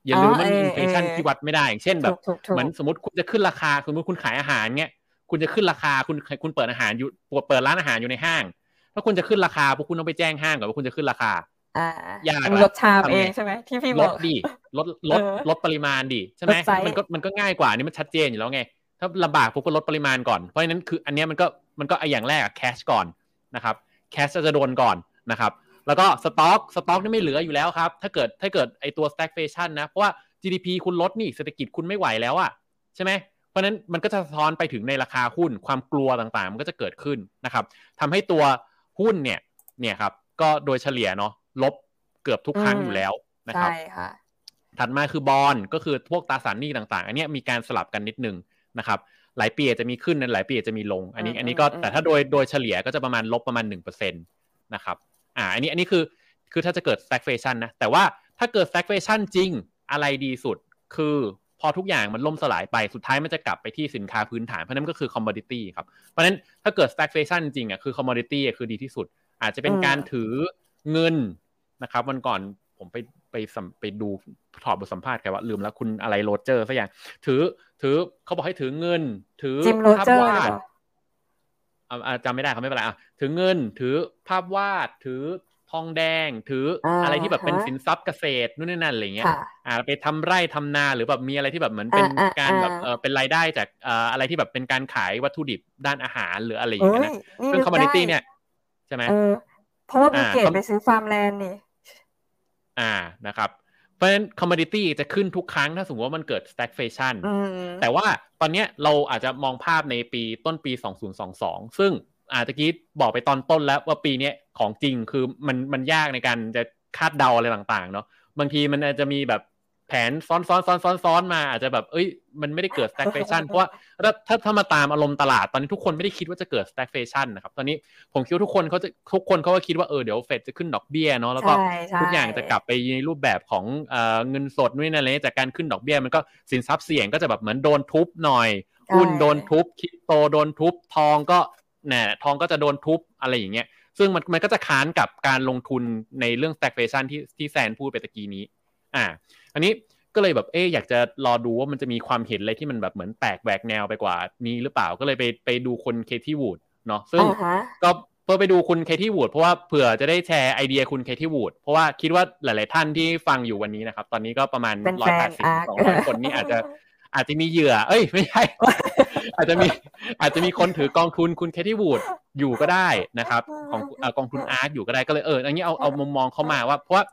อย่าลืมมัน inflation ที่วัดไม่ได้อย่างเช่นแบบเหมือนสมมติคุณจะขึ้นราคาสมมติคุณขายอาหารเงี้ยคุณจะขึ้นราคาคุณคุณเปิดอาหารอยู่เปิดร้านอาหารอยู่ในห้าง ถ้าคุณจะขึ้นราคาพวกคุณต้องไปแจ้งห้างก่อนว่าคุณจะขึ้นราคาอ ยากลดชามเองใช่ไหมที่พี่บอกลดดิลดลดลดปริมาณดิใช่ไหมมันก็มันก็ง่ายกว่านี่มันชัดเจนอยู่แล้วไง ถ้าลำบากพวกก็ลดปริมาณก่อนเพราะฉะนั้นคืออันนี้มันก็มันก็อย่างแรกแคชก่อนนะครับแคชจะโดนก่อนนะครับแล้วก็สต็อกสต็อกนี่ไม่เหลืออยู่แล้วครับ ถ้าเกิดถ้าเกิดไอตัว stagflation นะ เพราะว่า GDP คุณลดนี่เศรษฐกิจคุณไม่ไหวแล้วอะใช่ไหมเพราะนั้นมันก็จะสะท้อนไปถึงในราคาหุ้นความกลัวต่างๆ มันก็จะเกิดขึ้นนะครับทำให้ตัวหุ้นเนี่ยเนี่ยครับก็โดยเฉลี่ยเนาะ ลบเกือบทุกครั้งอยู่แล้วนะครับใช่ค่ะถัดมาคือบอลก็คือพวกตราสารหนี้ต่าง ๆ อันนี้มีการสลับกันนิดนึงนะครับ หลายปีจะมีขึ้นหลายปีจะมีลง อันนี้อันนี้ก็แต่ถ้าโดยโดยเฉลี่ยก็จะประมาณลบประมาณหนึ่งเปอร์เซ็นตนะครับอ่าอันนี้อันนี้คือคือถ้าจะเกิด stagflation นะแต่ว่าถ้าเกิด stagflation จริงอะไรดีสุด คือพอทุกอย่างมันล่มสลายไปสุดท้ายมันจะกลับไปที่สินค้าพื้นฐานเพราะนั้นก็คือคอมมอดิตี้ครับเพราะนั้นถ้าเกิด stagflation จริงอะคือคอมมอดิตี้คือดีที่สุด อาจจะเป็นการถือ เงินนะครับวันก่อนผมไปไปไปดูถอดบทสัมภาษณ์แกว่าลืมแล้วคุณอะไรโรเจอร์สักอย่าง ถือ ถือเขาบอกให้ถือเงิน ถือภาพวาดจำไม่ได้เขาไม่เป็นไรอะถือเงิน ถือภาพวาด ถือทองแดง ถืออะไรที่แบบเป็นสินทรัพย์เกษตรนู่นนี่นั่นอะไรเงี้ย อ่า ไปทำไร่ทำนาหรือแบบมีอะไรที่แบบเหมือนเป็นการแบบเออเป็นรายได้จากเอ่ออะไรที่แบบเป็นการขายวัตถุดิบด้านอาหารหรืออะไรอย่างเงี้ยนะซึ่ง commodity เนี่ยใช่ไหม เพราะว่า Bill Gates ไปซื้อ farmland นี่ อ่านะครับ เพราะฉะนั้น commodity จะขึ้นทุกครั้งถ้าสมมติว่ามันเกิด stagflation แต่ว่าตอนนี้เราอาจจะมองภาพในปีต้นปี 2022 ซึ่งอาจจะกี้บอกไปตอนต้นแล้วว่าปีนี้ของจริงคือมันมันยากในการจะคาดเดาอะไรต่างๆเนาะบางทีมันอาจจะมีแบบ แผนซ้อนซ้อนซ้อนซ้อนซ้อนมาอาจจะแบบเอ้ยมันไม่ได้เกิด stagflation เพราะว่าถ้าถ้ามาตามอารมณ์ตลาดตอนนี้ทุกคนไม่ได้คิดว่าจะเกิด stagflation นะครับตอนนี้ผมคิดว่าทุกคนเขาจะทุกคนเขาก็คิดว่าเออเดี๋ยวเฟดจะขึ้นดอกเบี้ยเนาะแล้วก็ทุกอย่างจะกลับไปในรูปแบบของเงินสดนู่นนั่นเลยจากการขึ้นดอกเบี้ยมันก็สินทรัพย์เสี่ยงก็จะแบบเหมือนโดนทุบหน่อยหุ้นโดนทุบคริปโตโดนทุบทองก็แน่ทองก็จะโดนทุบอะไรอย่างเงี้ยซึ่งมันมันก็จะค้านกับการลงทุนในเรื่อง stagflation ที่ที่แซนพูดไปตะกี้นี้ อ่า อันนี้ก็เลยแบบเอ๊อยากจะรอดูว่ามันจะมีความเห็นอะไรที่มันแบบเหมือนแตกแหวกแนวไปกว่านี้หรือเปล่าก็เลยไปไปดูคนเคที่วูดเนาะซึ่งก็เพื่อไปดูคุณเคที่วูดเพราะว่าเผื่อจะได้แชร์ไอเดียคุณเคที่วูดเพราะว่าคิดว่าหลาย ๆ ท่านที่ฟังอยู่วันนี้นะครับ ตอนนี้ก็ประมาณร้อยแปดสิบสองร้อยคนนี้อาจจะอาจจะมีเหยื่อ เอ้ย ไม่ใช่ อาจจะมี อาจจะมีคนถือกองทุนคุณ Cathie Wood อยู่ก็ได้นะครับ ของกองทุน ARK อยู่ก็ได้ ก็เลยเออ อันนี้เอาเอามุมมองเข้ามาว่า เพราะว่า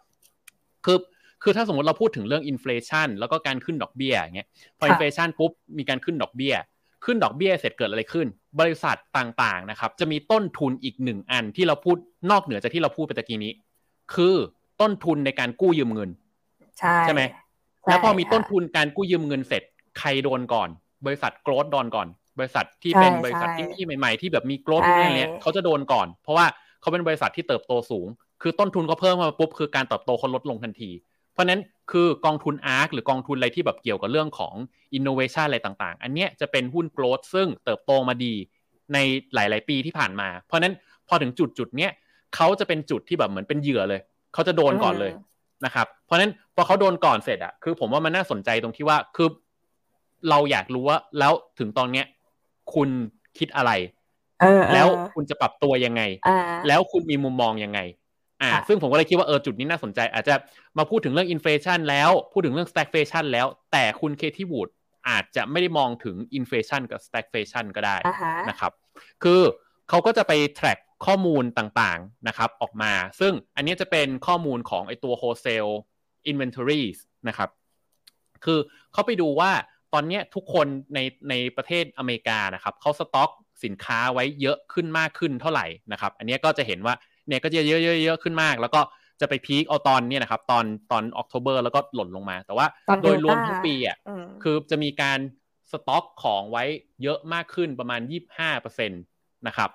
คือ คือถ้าสมมติเราพูดถึงเรื่อง inflation แล้วก็การขึ้นดอกเบี้ยอย่างเงี้ยพอ inflation ปุ๊บมีการขึ้นดอกเบี้ย ขึ้นดอกเบี้ยเสร็จเกิดอะไรขึ้น บริษัทต่างๆนะครับ จะมีต้นทุนอีกหนึ่งอันที่เราพูดนอกเหนือจากที่เราพูดไปตะกี้นี้ คือต้นทุนในการกู้ยืมเงิน ใช่ใช่ไหมแล้วพอมีต้นทุนการกู้ยืมเงินเสร็จใครโดนก่อน บริษัท growth โดนก่อน บริษัทที่เป็นบริษัทที่ใหม่ๆ ที่แบบมี growth นี่เนี้ยเขาจะโดนก่อน เพราะว่าเขาเป็นบริษัทที่เติบโตสูง คือต้นทุนเขาเพิ่มมาปุ๊บคือการเติบโตเขาลดลงทันทีเพ ราะนั้นคือกองทุน ARK หรือกองทุนอะไรที่แบบเกี่ยวกับเรื่องของอินโนเวชันอะไรต่างๆ อันเนี้ยจะเป็นหุ้น growth ซึ่งเติบโตมาดีในหลาย ๆ ปีที่ผ่านมา เพราะนั้นพอถึงจุดจุดเนี้ยเขาจะเป็นจุดที่แบบเหมือนเป็นเหยื่อเลยเขาจะโดนก่อนเลยนะครับ เพราะนั้นพอเขาโดนก่อนเสร็จอะคือผมว่ามันน่าสนใจตรงที่ว่าคือเราอยากรู้ว่าแล้วถึงตอนเนี้ยคุณคิดอะไรแล้วคุณจะปรับตัวยังไง แล้วคุณมีมุมมองยังไง อ่าซึ่งผมก็เลยคิดว่าเออจุดนี้น่าสนใจ อาจจะมาพูดถึงเรื่อง inflation แล้วพูดถึงเรื่อง stagflation แล้ว แต่คุณ Cathie Wood อาจจะไม่ได้มองถึง inflation กับ stagflation ก็ได้นะครับ คือเขาก็จะไป track ข้อมูลต่างๆนะครับออกมา ซึ่งอันนี้จะเป็นข้อมูลของไอตัว wholesale inventories นะครับ คือเขาไปดูว่าตอนนี้ทุกคนในในประเทศอเมริกานะครับเขาสต็อกสินค้าไว้เยอะขึ้นมากขึ้นเท่าไหร่นะครับ อันนี้ก็จะเห็นว่า เนี่ยก็จะเยอะๆเยอะขึ้นมาก แล้วก็จะไปพีคเอาตอนเนี่ยนะครับตอนตอนออกโทเบอร์แล้วก็หล่นลงมา แต่ว่าโดยรวมทั้งปีอะคือจะมีการสต็อกของไว้เยอะมากขึ้นประมาณ 25%นะครับ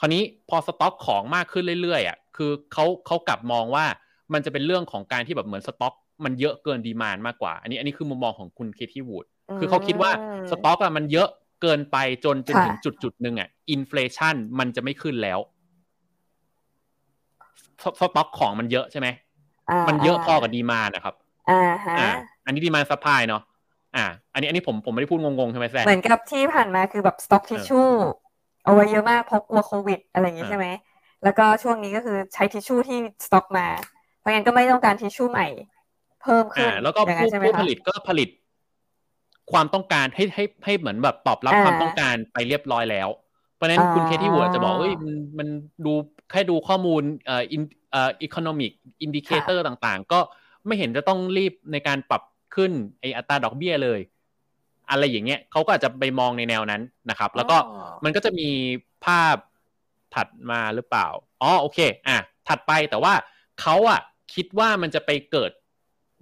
คราวนี้พอสต็อกของมากขึ้นเรื่อยๆอะคือเขาเขากลับมองว่ามันจะเป็นเรื่องของการที่แบบเหมือนสต็อก มันเยอะเกิน demand มากกว่า อันนี้อันนี้คือมุมมองของคุณ Cathie Wood คือเขาคิดว่าสต็อกอะมันเยอะเกินไปจนจนถึงจุดจุดหนึ่งอะ inflation มันจะไม่ขึ้นแล้ว สต็อกของมันเยอะใช่ไหมมันเยอะพอกับ demand นะครับอ่าฮะอันนี้ demand supply เนาะอ่า อันนี้อันนี้ผมผมไม่ได้พูดงงๆใช่ไหมแซเหมือนกับที่ผ่านมาคือแบบสต็อกทิชชู่เอาไว้เยอะมากเพราะกลัวโควิด อะไรอย่างนี้ใช่ไหมแล้วก็ช่วงนี้ก็คือใช้ทิชชู่ที่สต็อกมา เพราะงั้นก็ไม่ต้องการทิชชู่ใหม่ เพิ่มขึ้นแล้วก็ผู้ผลิตก็ผลิต ความต้องการให้ให้ให้เหมือนแบบตอบรับความต้องการไปเรียบร้อยแล้ว เพราะนั้นคุณ Cathie Wood จะบอกเอ้ยมันมันดูแค่ดูข้อมูลเอ่ออินเอ่อ economic indicator ต่างๆ ก็ไม่เห็นจะต้องรีบในการปรับขึ้นไออัตราดอกเบี้ยเลย อะไรอย่างเงี้ยเขาก็อาจจะไปมองในแนวนั้นนะครับ แล้วก็มันก็จะมีภาพถัดมาหรือเปล่าอ๋อโอเค อะถัดไปแต่ว่าเขาอะคิดว่ามันจะไปเกิด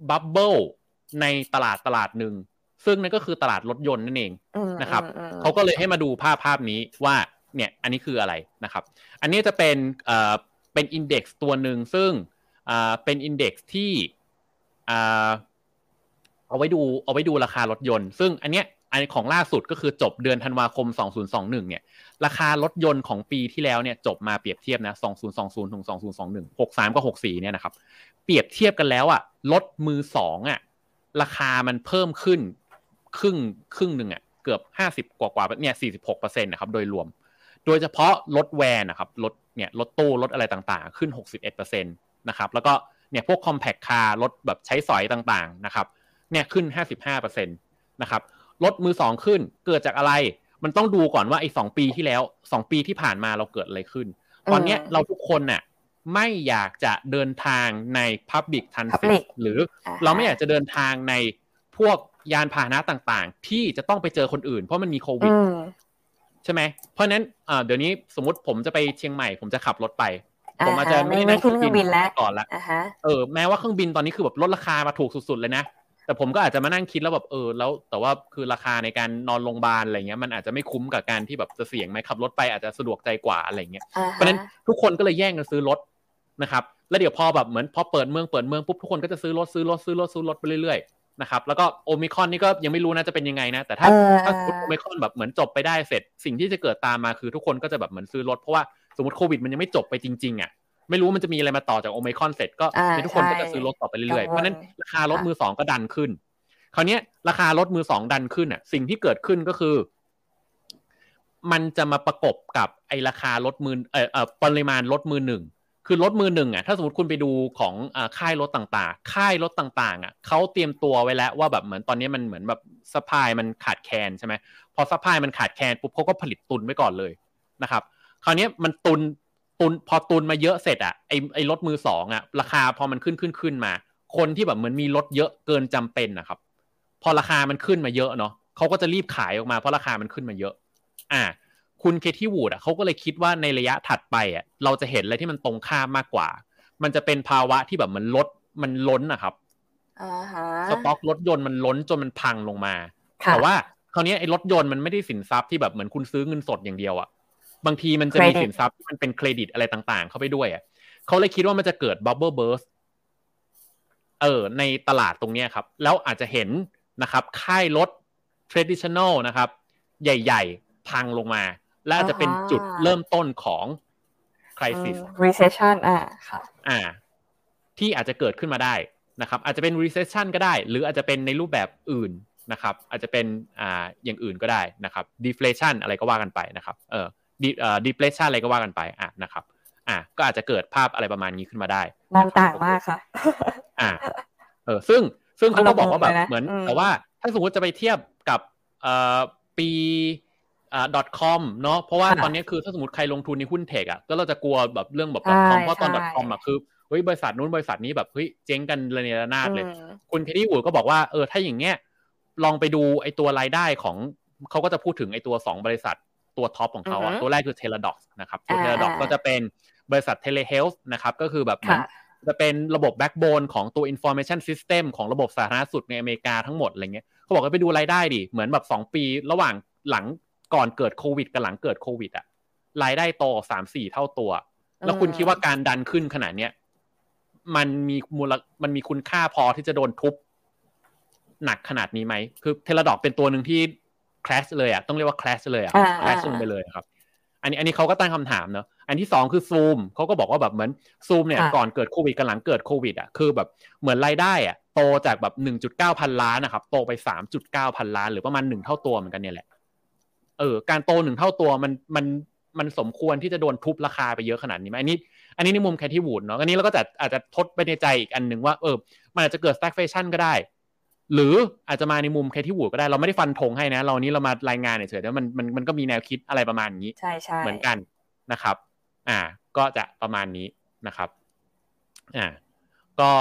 bubble ในตลาดตลาดหนึ่ง ซึ่งนั่นก็คือตลาดรถยนต์นั่นเองนะครับเขาก็เลยให้มาดูภาพภาพนี้ว่าเนี่ยอันนี้คืออะไรนะครับ อันนี้จะเป็นเอ่อเป็นอินเด็กซ์ตัวหนึ่งซึ่งอ่าเป็นอินเด็กซ์ที่อ่าเอาไว้ดูเอาไว้ดูราคารถยนต์ ซึ่งอันเนี้ยอันของล่าสุดก็คือจบเดือนธันวาคม 2021 เนี่ย ราคารถยนต์ของปีที่แล้วเนี่ยจบมาเปรียบเทียบนะ 2020 ถึง 2021 63 กับ 64 เนี่ยนะครับ เปรียบเทียบกันแล้วอะรถมือสองอะราคามันเพิ่มขึ้น ครึ่งครึ่งหนึ่งอะเกือบห้าสิบกว่ากว่าเนี่ยสี่สิบหกเปอร์เซ็นต์นะครับโดยรวม โดยเฉพาะรถแวนนะครับรถเนี่ยรถตู้รถอะไรต่างๆ ขึ้นหกสิบเอ็ดเปอร์เซ็นต์นะครับแล้วก็เนี่ยพวกคอมแพคคาร์รถแบบใช้สอยต่างๆนะครับเนี่ยขึ้นห้าสิบห้าเปอร์เซ็นต์นะครับรถมือสองขึ้นเกิดจากอะไร มันต้องดูก่อนว่าไอ้สองปีที่แล้วสองปีที่ผ่านมาเราเกิดอะไรขึ้น ตอนนี้เราทุกคนน่ะไม่อยากจะเดินทางใน Public Transit หรือเราไม่อยากจะเดินทางในพวก ยานพาหนะต่างๆ ที่จะต้องไปเจอคนอื่น เพราะมันมีโควิดใช่ไหมเพราะนั้นเดี๋ยวนี้สมมติผมจะไปเชียงใหม่ ผมจะขับรถไป ผมอาจจะไม่ได้นั่งเครื่องบินแล้วก่อนละเออแม้ว่าเครื่องบินตอนนี้คือแบบลดราคามาถูกสุดๆเลยนะแต่ผมก็อาจจะมานั่งคิดแล้วแบบเออแล้ว แต่ว่าคือราคาในการนอนโรงพยาบาลอะไรเงี้ยมันอาจจะไม่คุ้มกับการที่แบบจะเสี่ยงไหมขับรถไปอาจจะสะดวกใจกว่าอะไรเงี้ยเพราะนั้นทุกคนก็เลยแย่งกันซื้อรถนะครับ แล้วเดี๋ยวพอแบบเหมือนพอเปิดเมืองเปิดเมืองปุ๊บทุกคนก็จะซื้อรถซื้อรถซื้อรถซื้อรถไปเรื่อยๆ นะครับแล้วก็โอมิคอนนี่ก็ยังไม่รู้นะจะเป็นยังไงนะ แต่ถ้าถ้าโอมิคอนแบบเหมือนจบไปได้เสร็จ สิ่งที่จะเกิดตามมาคือทุกคนก็จะแบบเหมือนซื้อรถเพราะว่าสมมติโควิดมันยังไม่จบไปจริงๆอะไม่รู้มันจะมีอะไรมาต่อจากโอมิคอนเสร็จก็ทุกคนก็จะซื้อรถต่อไปเรื่อยๆเพราะนั้นราคารถมือสองก็ดันขึ้นคราวนี้ราคารถมือสองดันขึ้นอะสิ่งที่เกิดขึ้นก็คือ มันจะมาประกบกับไอราคารถมือเอ่อปริมาณรถมือหนึ่ง คือรถมือหนึ่งอะถ้าสมมติคุณไปดูของอค่ายรถต่างๆ ค่ายรถต่างๆอะเขาเตรียมตัวไว้แล้วว่าแบบเหมือนตอนนี้มันเหมือนแบบ supply มันขาดแคลนใช่ไหมพอ supply มันขาดแคลนปุ๊บเขาก็ผลิตตุนไว้ก่อนเลยนะครับคราวนี้มันตุนตุนพอตุนมาเยอะเสร็จอะไอไอรถมือสองอะราคาพอมันขึ้นขึ้นขึ้นมา คนที่แบบเหมือนมีรถเยอะเกินจำเป็นนะครับ พอราคามันขึ้นมาเยอะเนาะเขาก็จะรีบขายออกมาเพราะราคามันขึ้นมาเยอะ อ่า คุณ Cathie Wood อะเขาก็เลยคิดว่าในระยะถัดไปอะเราจะเห็นอะไรที่มันตรงข้ามมากกว่า มันจะเป็นภาวะที่แบบมันลดมันล้นนะครับสต็อกรถยนต์มันล้นจนมันพังลงมา แต่ว่าคราวนี้ไอ้รถยนต์มันไม่ได้สินทรัพย์ที่แบบเหมือนคุณซื้อเงินสดอย่างเดียวอะบางทีมันจะมีสินทรัพย์ที่มันเป็นเครดิตอะไรต่างๆ เข้าไปด้วยอะเขาเลยคิดว่ามันจะเกิด bubble burstเออในตลาดตรงนี้ครับ แล้วอาจจะเห็นนะครับ ค่ายรถ traditional นะครับ ใหญ่ ๆ พังลงมา และอาจจะเป็นจุดเริ่มต้นของ crisis recession อ่าค่ะอ่า ที่อาจจะเกิดขึ้นมาได้นะครับ อาจจะเป็น recession ก็ได้ หรืออาจจะเป็นในรูปแบบอื่นนะครับ อาจจะเป็นอ่าอย่างอื่นก็ได้นะครับ deflation อะไรก็ว่ากันไปนะครับเออ deflation อะไรก็ว่ากันไปอะนะครับ อ่าก็อาจจะเกิดภาพอะไรประมาณนี้ขึ้นมาได้มองต่างมากค่ะ อ่าเออซึ่งซึ่งเขาก็บอกว่าแบบเหมือน แต่ว่าถ้าสมมติจะไปเทียบกับเอ่อปี อ่า .com เนาะเพราะว่าตอนนี้คือถ้าสมมติใครลงทุนในหุ้นเทคอะก็เราจะกลัวแบบเรื่องแบบ .com เพราะตอน .com อะคือเฮ้ยบริษัทนู้นบริษัทนี้แบบเฮ้ยเจ๊งกันระเนระนาดเลย คุณเคที่วูดก็บอกว่าเออถ้าอย่างเงี้ยลองไปดูไอตัวรายได้ของเขาก็จะพูดถึงไอตัวสองบริษัทตัวท็อปของเขาอะตัวแรกคือ Teladoc นะครับตัว Teladoc ก็จะเป็นบริษัท Telehealth นะครับก็คือแบบจะเป็นระบบ backbone ของตัว information system ของระบบสาธารณสุขในอเมริกาทั้งหมดอะไรเงี้ยเขาบอกว่าไปดูรายได้ดิเหมือนแบบสองปีระหว่างหลัง ก่อนเกิดโควิดกับหลังเกิดโควิดอะรายได้โตสามสี่เท่าตัว แล้วคุณคิดว่าการดันขึ้นขนาดเนี้ยมันมีมูลมันมีคุณค่าพอที่จะโดนทุบหนักขนาดนี้ไหม คือเทเลดอกเป็นตัวหนึ่งที่คลาสเลยอะต้องเรียกว่าคลาสเลยอะคลาสลงไปเลยครับ อันนี้อันนี้เขาก็ตั้งคำถามเนอะ อันที่สองคือซูมเขาก็บอกว่าแบบเหมือนซูมเนี่ย ก่อนเกิดโควิดกับหลังเกิดโควิดอะ คือแบบเหมือนรายได้อะโตจากแบบหนึ่งจุดเก้าพันล้านนะครับ โตไปสามจุดเก้าพันล้าน หรือประมาณหนึ่งเท่าตัวเหมือนกันเนี่ยแหละ เออการโตหนึ่งเท่าตัวมันมันมันสมควรที่จะโดนทุบราคาไปเยอะขนาดนี้ไหมอันนี้อันนี้ในมุมแคที่วูดเนาะอันนี้เราก็จะอาจจะทดไปในใจอีกอันหนึ่งว่าเออมันอาจจะเกิด stagflation ก็ได้ หรืออาจจะมาในมุมแคที่วูดก็ได้เราไม่ได้ฟันธงให้นะ เรานี้เรามารายงานเฉยๆแต่มันมันมันก็มีแนวคิดอะไรประมาณนี้ใช่ใช่เหมือนกันนะครับ อ่า ก็จะประมาณนี้นะครับ อ่า ก็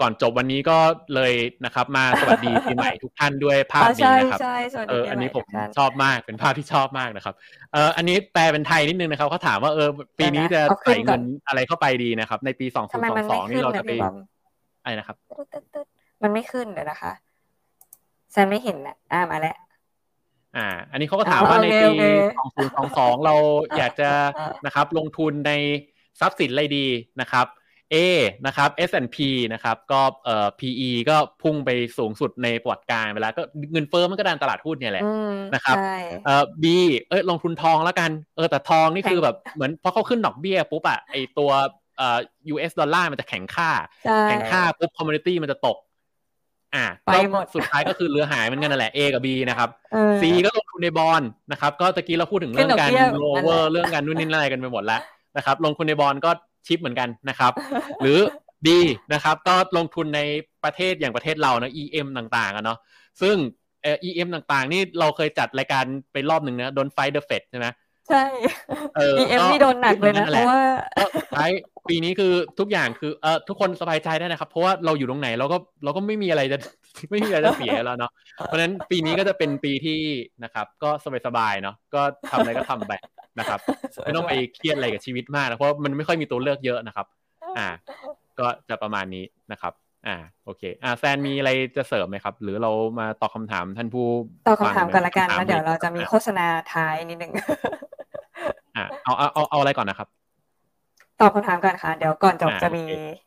ก่อนจบวันนี้ก็เลยนะครับมาสวัสดีปีใหม่ทุกท่านด้วยภาพนี้นะครับเอออันนี้ผมชอบมากเป็นภาพที่ชอบมากนะครับเอออันนี้แปลเป็นไทยนิดนึงนะครับเขาถามว่าเออปีนี้จะใส่เงินอะไรเข้าไปดีนะครับ ในปีสองศูนย์สองสองนี่เราจะไปอะไรนะครับ มันไม่ขึ้นเลยนะคะแซนไม่เห็นนะอ่ามาแล้วอ่า อันนี้เขาก็ถามว่าในปี2022เราอยากจะนะครับ ลงทุนในทรัพย์สินอะไรดีนะครับ A นะครับ S&P นะครับก็เอ่อ PE ก็พุ่งไปสูงสุดในประวัติการเวลาก็เงินเฟ้อมันก็ดันตลาดหุ้นเนี่ยแหละนะครับเอ่อ B เอ้ยลงทุนทองแล้วกันเออแต่ทองนี่คือแบบเหมือนพอเขาขึ้นดอกเบี้ยปุ๊บอะไอตัวเอ่อ US ดอลลาร์มันจะแข็งค่า แข็งค่าปุ๊บ commodity มันจะตก อ่าไปหมดสุดท้ายก็คือเรือหายเหมือนกันนั่นแหละ A กับ B นะครับ C ก็ลงทุนในบอลนะครับ ก็ตะกี้เราพูดถึงเรื่องการโลเวอร์เรื่องการนู่นนี่อะไรกันไปหมดแล้วนะครับลงทุนใน bond ก็ ชิบเหมือนกันนะครับ หรือ D นะครับก็ลงทุนในประเทศอย่างประเทศเรานะ EM ต่างๆอะเนาะซึ่งเอ่อ EM ต่างๆ นี่เราเคยจัดรายการไปรอบหนึ่งนะโดน Fight the Fed ใช่ไหม ใช่เออ EM นี่โดนหนักเลยนะ เพราะว่าท้ายปีนี้คือทุกอย่างคือเออทุกคนสบายใจได้นะครับ เพราะว่าเราอยู่ตรงไหนเราก็เราก็ไม่มีอะไรจะไม่มีอะไรจะเสียแล้วเนาะเพราะฉะนั้นปีนี้ก็จะเป็นปีที่นะครับ ก็สบายๆเนาะก็ทำอะไรก็ทำไปนะครับไม่ต้องไปเครียดอะไรกับชีวิตมากนะเพราะมันไม่ค่อยมีตัวเลือกเยอะนะครับ อ่า ก็จะประมาณนี้นะครับ อ่า โอเค อ่าแซนมีอะไรจะเสริมไหมครับ หรือเรามาตอบคาถามท่านผู้ตอบคำถามกันละกันแล้วเดี๋ยวเราจะมีโฆษณาท้ายนิดนึง อ่าเอาเอาเอาเอาอะไรก่อนนะครับ ตอบคำถามกันค่ะ เดี๋ยวก่อนจบจะมี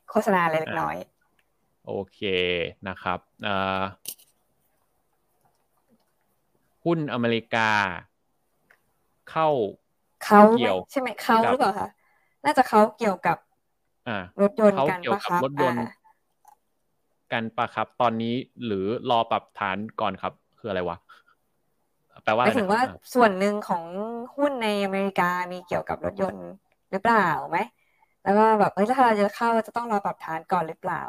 โฆษณาเล็กน้อย โอเคนะครับอ่าหุ้นอเมริกา เข้าเขาเกี่ยวใช่ไหมเขาหรือเปล่าคะน่าจะเขาเกี่ยวกับรถยนต์กันปะครับรถยนต์กันปะครับตอนนี้หรือรอปรับฐานก่อนครับ คืออะไรวะ แปลว่าหมายถึงว่าส่วนหนึ่งของหุ้นในอเมริกามีเกี่ยวกับรถยนต์หรือเปล่าไหมแล้วก็แบบเอ้ยถ้าเราจะเข้าจะต้องรอปรับฐานก่อนหรือเปล่า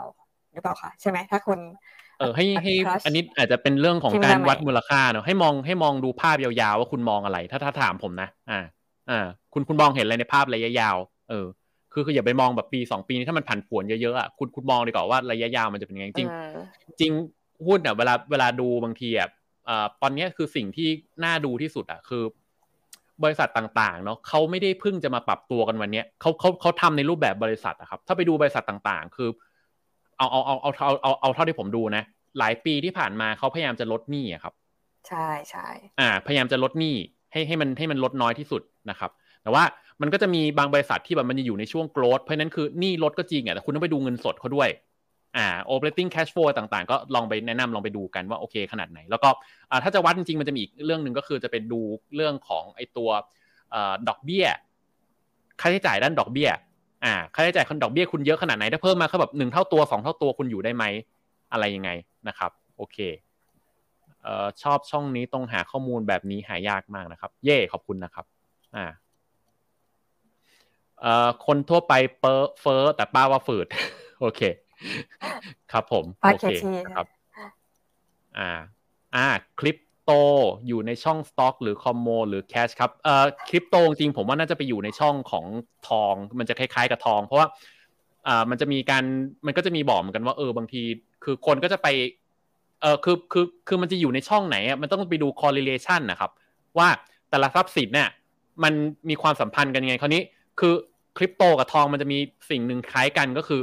หรือเปล่าคะใช่ไหมถ้าคุณเออให้ให้อันนี้อาจจะเป็นเรื่องของการวัดมูลค่าเนาะให้มองให้มองดูภาพยาวๆว่าคุณมองอะไร ถ้าถ้าถามผมนะ อ่า อ่า คุณคุณมองเห็นอะไรในภาพระยะยาว เออ คือคืออย่าไปมองแบบปีสองปีนี้ถ้ามันผันผวนเยอะๆอะคุณคุณมองดีกว่าว่าระยะยาวมันจะเป็นยังไงจริงจริงหุ้นอะเวลาเวลาดูบางทีอะ ตอนนี้คือสิ่งที่น่าดูที่สุดอะคือบริษัทต่างๆเนาะเขาไม่ได้เพิ่งจะมาปรับตัวกันวันนี้เขาเขาเขาทำในรูปแบบบริษัทอะครับถ้าไปดูบริษัทต่างๆ คือ เอาเอาเอาเอาเอาเอาเอาเท่าที่ผมดูนะ หลายปีที่ผ่านมาเขาพยายามจะลดหนี้ครับ ใช่ใช่อ่า พยายามจะลดหนี้ให้ให้มันให้มันลดน้อยที่สุดนะครับ แต่ว่ามันก็จะมีบางบริษัทที่แบบมันจะอยู่ในช่วงโกรธเพราะนั้นคือหนี้ลดก็จริงอะแต่คุณต้องไปดูเงินสดเขาด้วย อ่า operating cash flow ต่างๆ ก็ลองไปแนะนำลองไปดูกันว่าโอเคขนาดไหน แล้วก็อ่าถ้าจะวัดจริงๆ มันจะมีอีกเรื่องหนึ่งก็คือจะเป็นดูเรื่องของไอตัวอดอกเบี้ย ค่าใช้จ่ายด้านดอกเบี้ย อ่า ค่าใช้จ่ายคนดอกเบี้ยคุณเยอะขนาดไหน ถ้าเพิ่มมาเขาแบบหนึ่งเท่าตัวสองเท่าตัวคุณอยู่ได้ไหม อะไรยังไงนะครับ โอเคเอ่อชอบช่องนี้ต้องหาข้อมูลแบบนี้หายากมากนะครับ เย่ขอบคุณนะครับ อ่าเอ่อคนทั่วไปเปอร์เฟอร์แต่ป้าว่าฝืด โอเค ครับผมโอเคครับ อ่า อ่าคริปโตอยู่ในช่องสต็อกหรือ commo หรือ cash ครับเอ่อคริปโตจริงผมว่าน่าจะไปอยู่ในช่องของทอง มันจะคล้ายๆกับทอง เพราะว่าอ่ามันจะมีการมันก็จะมีบอกเหมือนกันว่าเออบางที คือคนก็จะไปเออคือคือคือมันจะอยู่ในช่องไหนอะมันต้องไปดู correlation นะครับว่าแต่ละทรัพย์สินเนี่ยมันมีความสัมพันธ์กันยังไงคราวนี้คือคริปโตกับทองมันจะมีสิ่งหนึ่งคล้ายกันก็คือ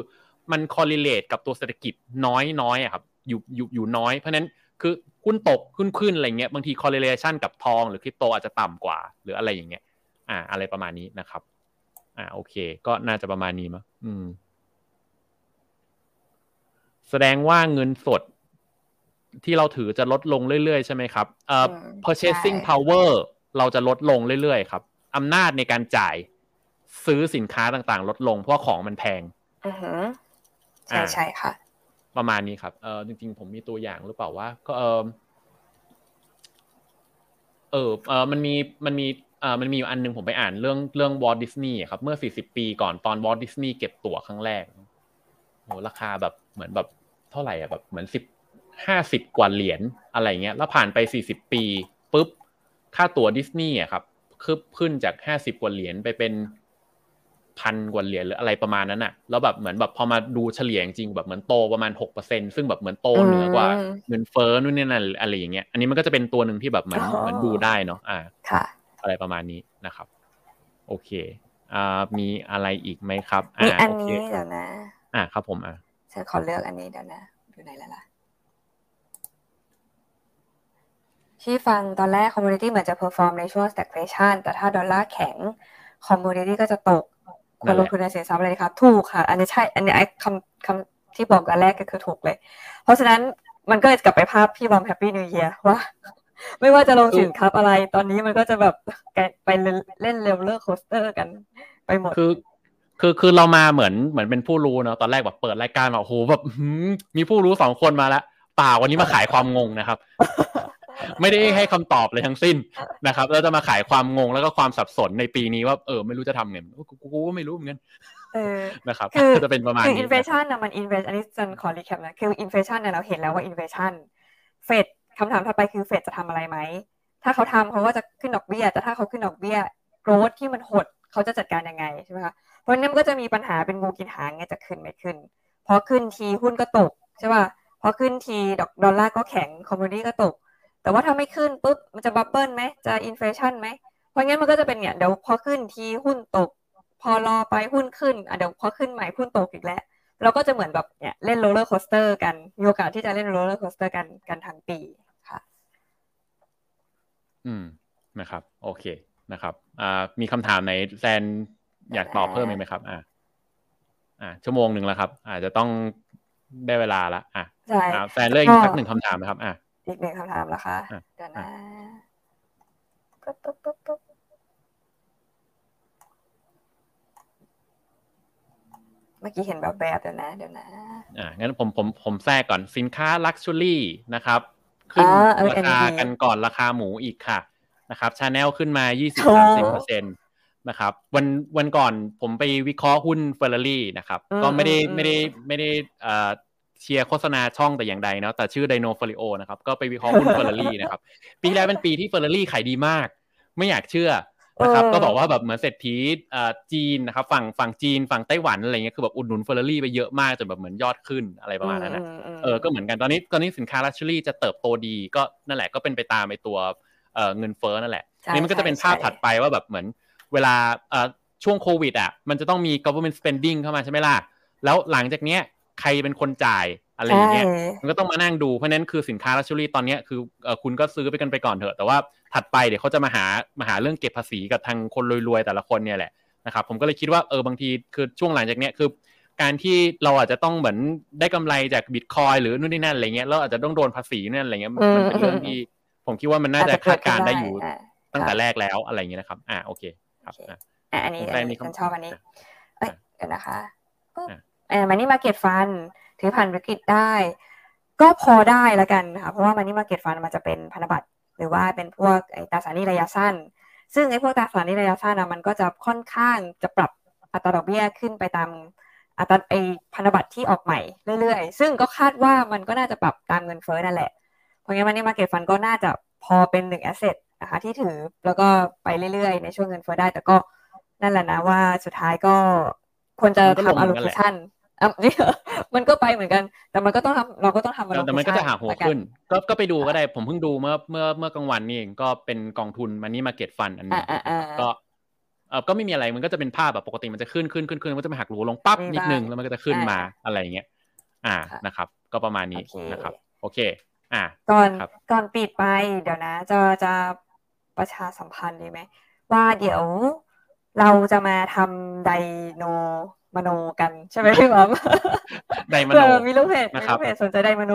มัน correlate กับตัวเศรษฐกิจน้อยน้อยอะครับอยู่อยู่อยู่น้อย เพราะนั้นคือหุ้นตกขึ้นขึ้นอะไรเงี้ยบางที correlation กับทองหรือคริปโตอาจจะต่ำกว่า หรืออะไรอย่างเงี้ย อ่า อะไรประมาณนี้นะครับ อ่าโอเค ก็น่าจะประมาณนี้มั้งอืม แสดงว่าเงินสดที่เราถือจะลดลงเรื่อยๆ ใช่ไหมครับเอ่อ purchasing power เราจะลดลงเรื่อยๆ ครับอำนาจในการจ่ายซื้อสินค้าต่างๆ ลดลงเพราะของมันแพง ใช่ใช่ค่ะ ประมาณนี้ครับเออจริง ๆ ผมมีตัวอย่างหรือเปล่าว่า ก็เออเออเออมันมีมันมีเออมันมีอยู่อันนึงผมไปอ่านเรื่องเรื่อง Walt Disney ครับ เมื่อสี่สิบปีก่อนตอน Walt Disney เก็บตั๋วครั้งแรกโหราคาแบบเหมือนแบบเท่าไหร่อะแบบเหมือนสิบห้าสิบกว่าเหรียญอะไรเงี้ย แล้วผ่านไปสี่สิบปีปุ๊บ ค่าตั๋วดิสนีย์อะครับคืบขึ้นจากห้าสิบกว่าเหรียญไปเป็น พันกว่าเหรียญหรืออะไรประมาณนั้นอะแล้วแบบเหมือนแบบพอมาดูเฉลี่ยจริงแบบเหมือนโตประมาณหกเปอร์เซ็นซึ่งแบบเหมือนโตเหนือกว่าเงินเฟ้อนู่นนี่นั่นอะไรอย่างเงี้ยอันนี้มันก็จะเป็นตัวหนึ่งที่แบบเหมือนเหมือนดูได้เนาะอ่าค่ะ อะไรประมาณนี้นะครับ โอเคอ่ามีอะไรอีกไหมครับมีอันนี้เดี๋ยวนะ อ่าครับผมอะฉันขอเลือกอันนี้เดี๋ยวนะอยู่ไหนแล้วล่ะที่ฟังตอนแรก commodity เหมือนจะ perform ในช่วง stagflation แต่ถ้าดอลลาร์แข็ง commodity ก็จะตก ควรลงทุนในสินทรัพย์อะไรครับ ถูกค่ะ อันนี้ใช่ อันนี้ไอ้คำคำที่บอกกันแรกก็คือถูกเลย เพราะฉะนั้นมันก็จะกลับไปภาพพี่บอม Happy New Year ว่า ไม่ว่าจะลงสินทรัพย์อะไร ตอนนี้มันก็จะแบบไปเล่น roller coaster กัน ไปหมดคือคือคือเรามาเหมือนเหมือนเป็นผู้รู้เนาะตอนแรกแบบเปิดรายการแบบโหแบบมีผู้รู้สองคนมาแล้วป่าวันนี้มาขายความงงนะครับ ไม่ได้ให้คำตอบเลยทั้งสิ้นนะครับเราจะมาขายความงงแล้วก็ความสับสนในปีนี้ว่าเออไม่รู้จะทำไงกูกูก็ไม่รู้เหมือนกันนะครับคือจะเป็นประมาณนี้คือ inflationนะมัน inflation อันนี้ฉันขอ recap นะคือ inflation เนี่ยเราเห็นแล้วว่า inflation เฟดคำถามถัดไปคือเฟดจะทำอะไรไหมถ้าเขาทำเขาก็จะขึ้นดอกเบี้ยแต่ถ้าเขาขึ้นดอกเบี้ย growth ที่มันหดเขาจะจัดการยังไงใช่ไหมคะเพราะนั้นมันก็จะมีปัญหาเป็นงูกินหางไงจะขึ้นไม่ขึ้นพอขึ้นทีหุ้นก็ตกใช่ป่ะพอขึ้นทีดอกดอลลาร์ก็แข็ง commodity ก็ตก แต่ว่าถ้าไม่ขึ้นปุ๊บมันจะ bubble ไหมจะ inflation ไหมเพราะงั้นมันก็จะเป็นเนี่ยเดี๋ยวพอขึ้นทีหุ้นตก พอรอไปหุ้นขึ้นอะเดี๋ยวพอขึ้นใหม่หุ้นตกอีกแล้วเราก็จะเหมือนแบบเนี่ยเล่น roller coaster กันมีโอกาสที่จะเล่น roller coaster กันกันทั้งปีค่ะ อืมนะครับ โอเคนะครับ อ่า มีคำถามไหนแซนอยากตอบเพิ่มไหมครับ อ่าอ่า ชั่วโมงหนึ่งแล้วครับ อาจจะต้องได้เวลาละ อะใช่แซนเลือกอีกสักหนึ่งคำถามนะครับ อะ อีกหนึ่งคำถามนะคะ เดี๋ยวนะปุ๊บปุ๊บปุ๊บปุ๊บเมื่อกี้เห็นแบบแบบเดี๋ยวนะ เดี๋ยวนะ อ่า งั้นผมผมผมแทรกก่อนสินค้าลักชัวรี่นะครับ ขึ้นราคากันก่อนราคาหมูอีกค่ะนะครับชาแนลขึ้นมา 20-30%เปอร์เซ็นต์นะครับ วันวันก่อนผมไปวิเคราะห์หุ้นเฟอร์รารี่นะครับ ก็ไม่ได้ไม่ได้ไม่ได้อ่า เชียร์โฆษณาช่องแต่อย่างใดเนาะแต่ชื่อ Dinofolio นะครับก็ไปวิเคราะห์หุ้นเฟอร์รารี่นะครับปีแล้วเป็นปีที่เฟอร์รารี่ขายดีมาก ไม่อยากเชื่อนะครับก็บอกว่าแบบเหมือนเศรษฐีจีนนะครับฝั่งฝั่งจีนฝั่งไต้หวันอะไรเงี้ยคือแบบอุดหนุนเฟอร์รารี่ไปเยอะมากจนแบบเหมือนยอดขึ้นอะไรประมาณนั้นนะเออก็เหมือนกันตอนนี้ตอนนี้สินค้า luxury จะเติบโตดีก็นั่นแหละก็เป็นไปตามไอตัวเงินเฟ้อนั่นแหละนี่มันก็จะเป็นภาพถัดไปว่าแบบเหมือนเวลาช่วงโควิดอะมันจะต้องมี government spending เข้ามาใช่ไหมล่ะแล้วหลังจากเนี้ย ใครเป็นคนจ่ายอะไรอย่างเงี้ยมันก็ต้องมานั่งดูเพราะนั้นคือสินค้าลักชัวรี่ตอนนี้คือคุณก็ซื้อไปกันไปก่อนเถอะ แต่ว่าถัดไปเดี๋ยวเขาจะมาหามาหาเรื่องเก็บภาษีกับทางคนรวยๆแต่ละคนเนี่ยแหละนะครับผมก็เลยคิดว่าเออบางทีคือช่วงหลังจากเนี้ยคือการที่เราอาจจะต้องเหมือนได้กำไรจากบิตคอยหรือนู่นนี่นั่นอะไรเงี้ยเราอาจจะต้องโดนภาษีนั่นอะไรเงี้ยมันเป็นเรื่องที่ผมคิดว่ามันน่าจะคาดการได้อยู่ตั้งแต่แรกแล้วอะไรเงี้ยนะครับ อ่าโอเคครับอ่าอันนี้ฉันชอบอันนี้ เอ้ยเดี๋ยวนะคะอ่า มันนี่มาเก็ตฟันถือผ่านวิกฤตได้ ก็พอได้ละกันนะคะเพราะว่ามันนี่มาเก็ตฟันมันจะเป็นพันธบัตรหรือว่าเป็นพวกไอ้ตราสารหนี้ระยะสั้น ซึ่งไอ้พวกตราสารหนี้ระยะสั้นนะมันก็จะค่อนข้างจะปรับอัตราดอกเบี้ยขึ้นไปตามอัตราไอ้พันธบัตรที่ออกใหม่เรื่อยๆ ซึ่งก็คาดว่ามันก็น่าจะปรับตามเงินเฟ้อนั่นแหละ เพราะงั้นมันนี่มาเก็ตฟันก็น่าจะพอเป็นหนึ่งแอสเซทนะคะที่ถือแล้วก็ไปเรื่อยๆ ในช่วงเงินเฟ้อได้แต่ก็นั่นแหละนะว่าสุดท้ายก็ควรจะทำ allocation อะนี่มันก็ไปเหมือนกัน แต่มันก็ต้องทำเราก็ต้องทำแต่มันก็จะหาหัวขึ้น ก็ก็ไปดูก็ได้ผมเพิ่งดูเมื่อเมื่อเมื่อกลางวันนี่เองก็เป็นกองทุนมันนี่มาเก็ตฟันอันนี้ก็เออก็ไม่มีอะไรมันก็จะเป็นภาพแบบปกติมันจะขึ้นขึ้นขึ้นขึ้นมันก็จะมาหักหลูลงปั๊บนิดนึงแล้วมันก็จะขึ้นมาอะไรอย่างเงี้ยอ่านะครับ ก็ประมาณนี้นะครับ โอเค อ่าก่อนก่อนปิดไปเดี๋ยวนะ จะจะประชาสัมพันธ์ดีไหมว่าเดี๋ยวเราจะมาทำไดโน มโนกันใช่ไหมพี่บอมไดมโนมีลูกเพจมีลูกเพจสนใจไดมโน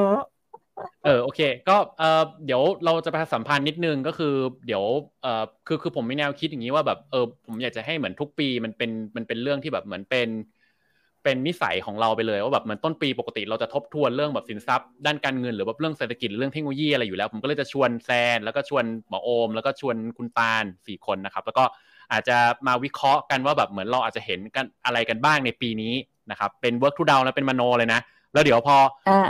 เออโอเค ก็เออเดี๋ยวเราจะไปสัมพันธ์นิดนึงก็คือ เดี๋ยวเออคือคือผมมีแนวคิดอย่างนี้ว่าแบบเออผมอยากจะให้เหมือนทุกปีมันเป็นมันเป็นเรื่องที่แบบเหมือนเป็นเป็นนิสัยของเราไปเลยว่าแบบเหมือนต้นปีปกติเราจะทบทวนเรื่องแบบสินทรัพย์ ด้านการเงินหรือว่าเรื่องเศรษฐกิจเรื่องเทคโนโลยีอะไรอยู่แล้ว ผมก็เลยจะชวนแซน แล้วก็ชวนหมอโอม แล้วก็ชวนคุณตาลสี่คนนะครับ แล้วก็ อาจจะมาวิเคราะห์กันว่าแบบเหมือนเราอาจจะเห็นกันอะไรกันบ้างในปีนี้นะครับเป็น work to down แล้วเป็นมโนเลยนะ แล้วเดี๋ยวพอ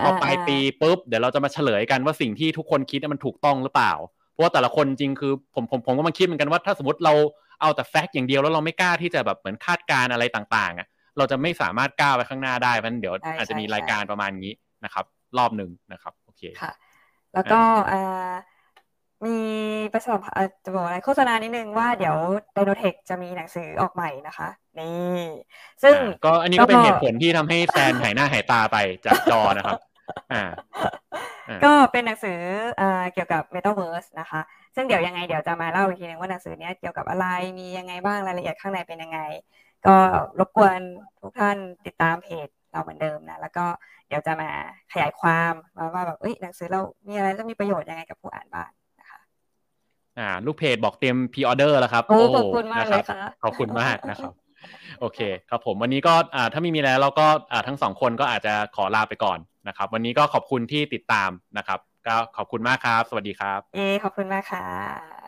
พอปลายปีปุ๊บเดี๋ยวเราจะมาเฉลยกันว่าสิ่งที่ทุกคนคิดมันถูกต้องหรือเปล่า เพราะว่าแต่ละคนจริงคือผมผมผมก็มาคิดเหมือนกันว่าถ้าสมมติเราเอาแต่แฟกต์อย่างเดียวแล้วเราไม่กล้าที่จะแบบเหมือนคาดการอะไรต่างๆอะเราจะไม่สามารถก้าวไปข้างหน้าได้เพราะเดี๋ยวอาจจะมีรายการประมาณนี้นะครับ รอบหนึ่งนะครับโอเคค่ะ แล้วก็ มีประสบจะบอกอะไรโฆษณานิดนึงว่าเดี๋ยวไดโนเทคจะมีหนังสือออกใหม่นะคะ นี่ ซึ่งก็อันนี้ก็เป็นเหตุผลที่ทำให้แซนหายหน้าหายตาไปจากจอนะครับ อ่า ก็เป็นหนังสือเกี่ยวกับ Metaverse นะคะ ซึ่งเดี๋ยวยังไงเดี๋ยวจะมาเล่าอีกทีนึงว่าหนังสือนี้เกี่ยวกับอะไรมียังไงบ้างรายละเอียดข้างในเป็นยังไง ก็รบกวนทุกท่านติดตามเพจเราเหมือนเดิมนะ แล้วก็เดี๋ยวจะมาขยายความว่าแบบเอ้ยหนังสือเรามีอะไรจะมีประโยชน์ยังไงกับผู้อ่านบ้าง อ่า ลูกเพจบอกเต็มพรีออเดอร์แล้วครับ โอ้ขอบคุณมากเลยค่ะขอบคุณมากนะครับโอเคครับผมวันนี้ก็อ่าถ้าไม่มีแล้วเราก็อ่าทั้งสองคนก็อาจจะขอลาไปก่อนนะครับ วันนี้ก็ขอบคุณที่ติดตามนะครับ ก็ขอบคุณมากครับ สวัสดีครับ เอขอบคุณมากค่ะ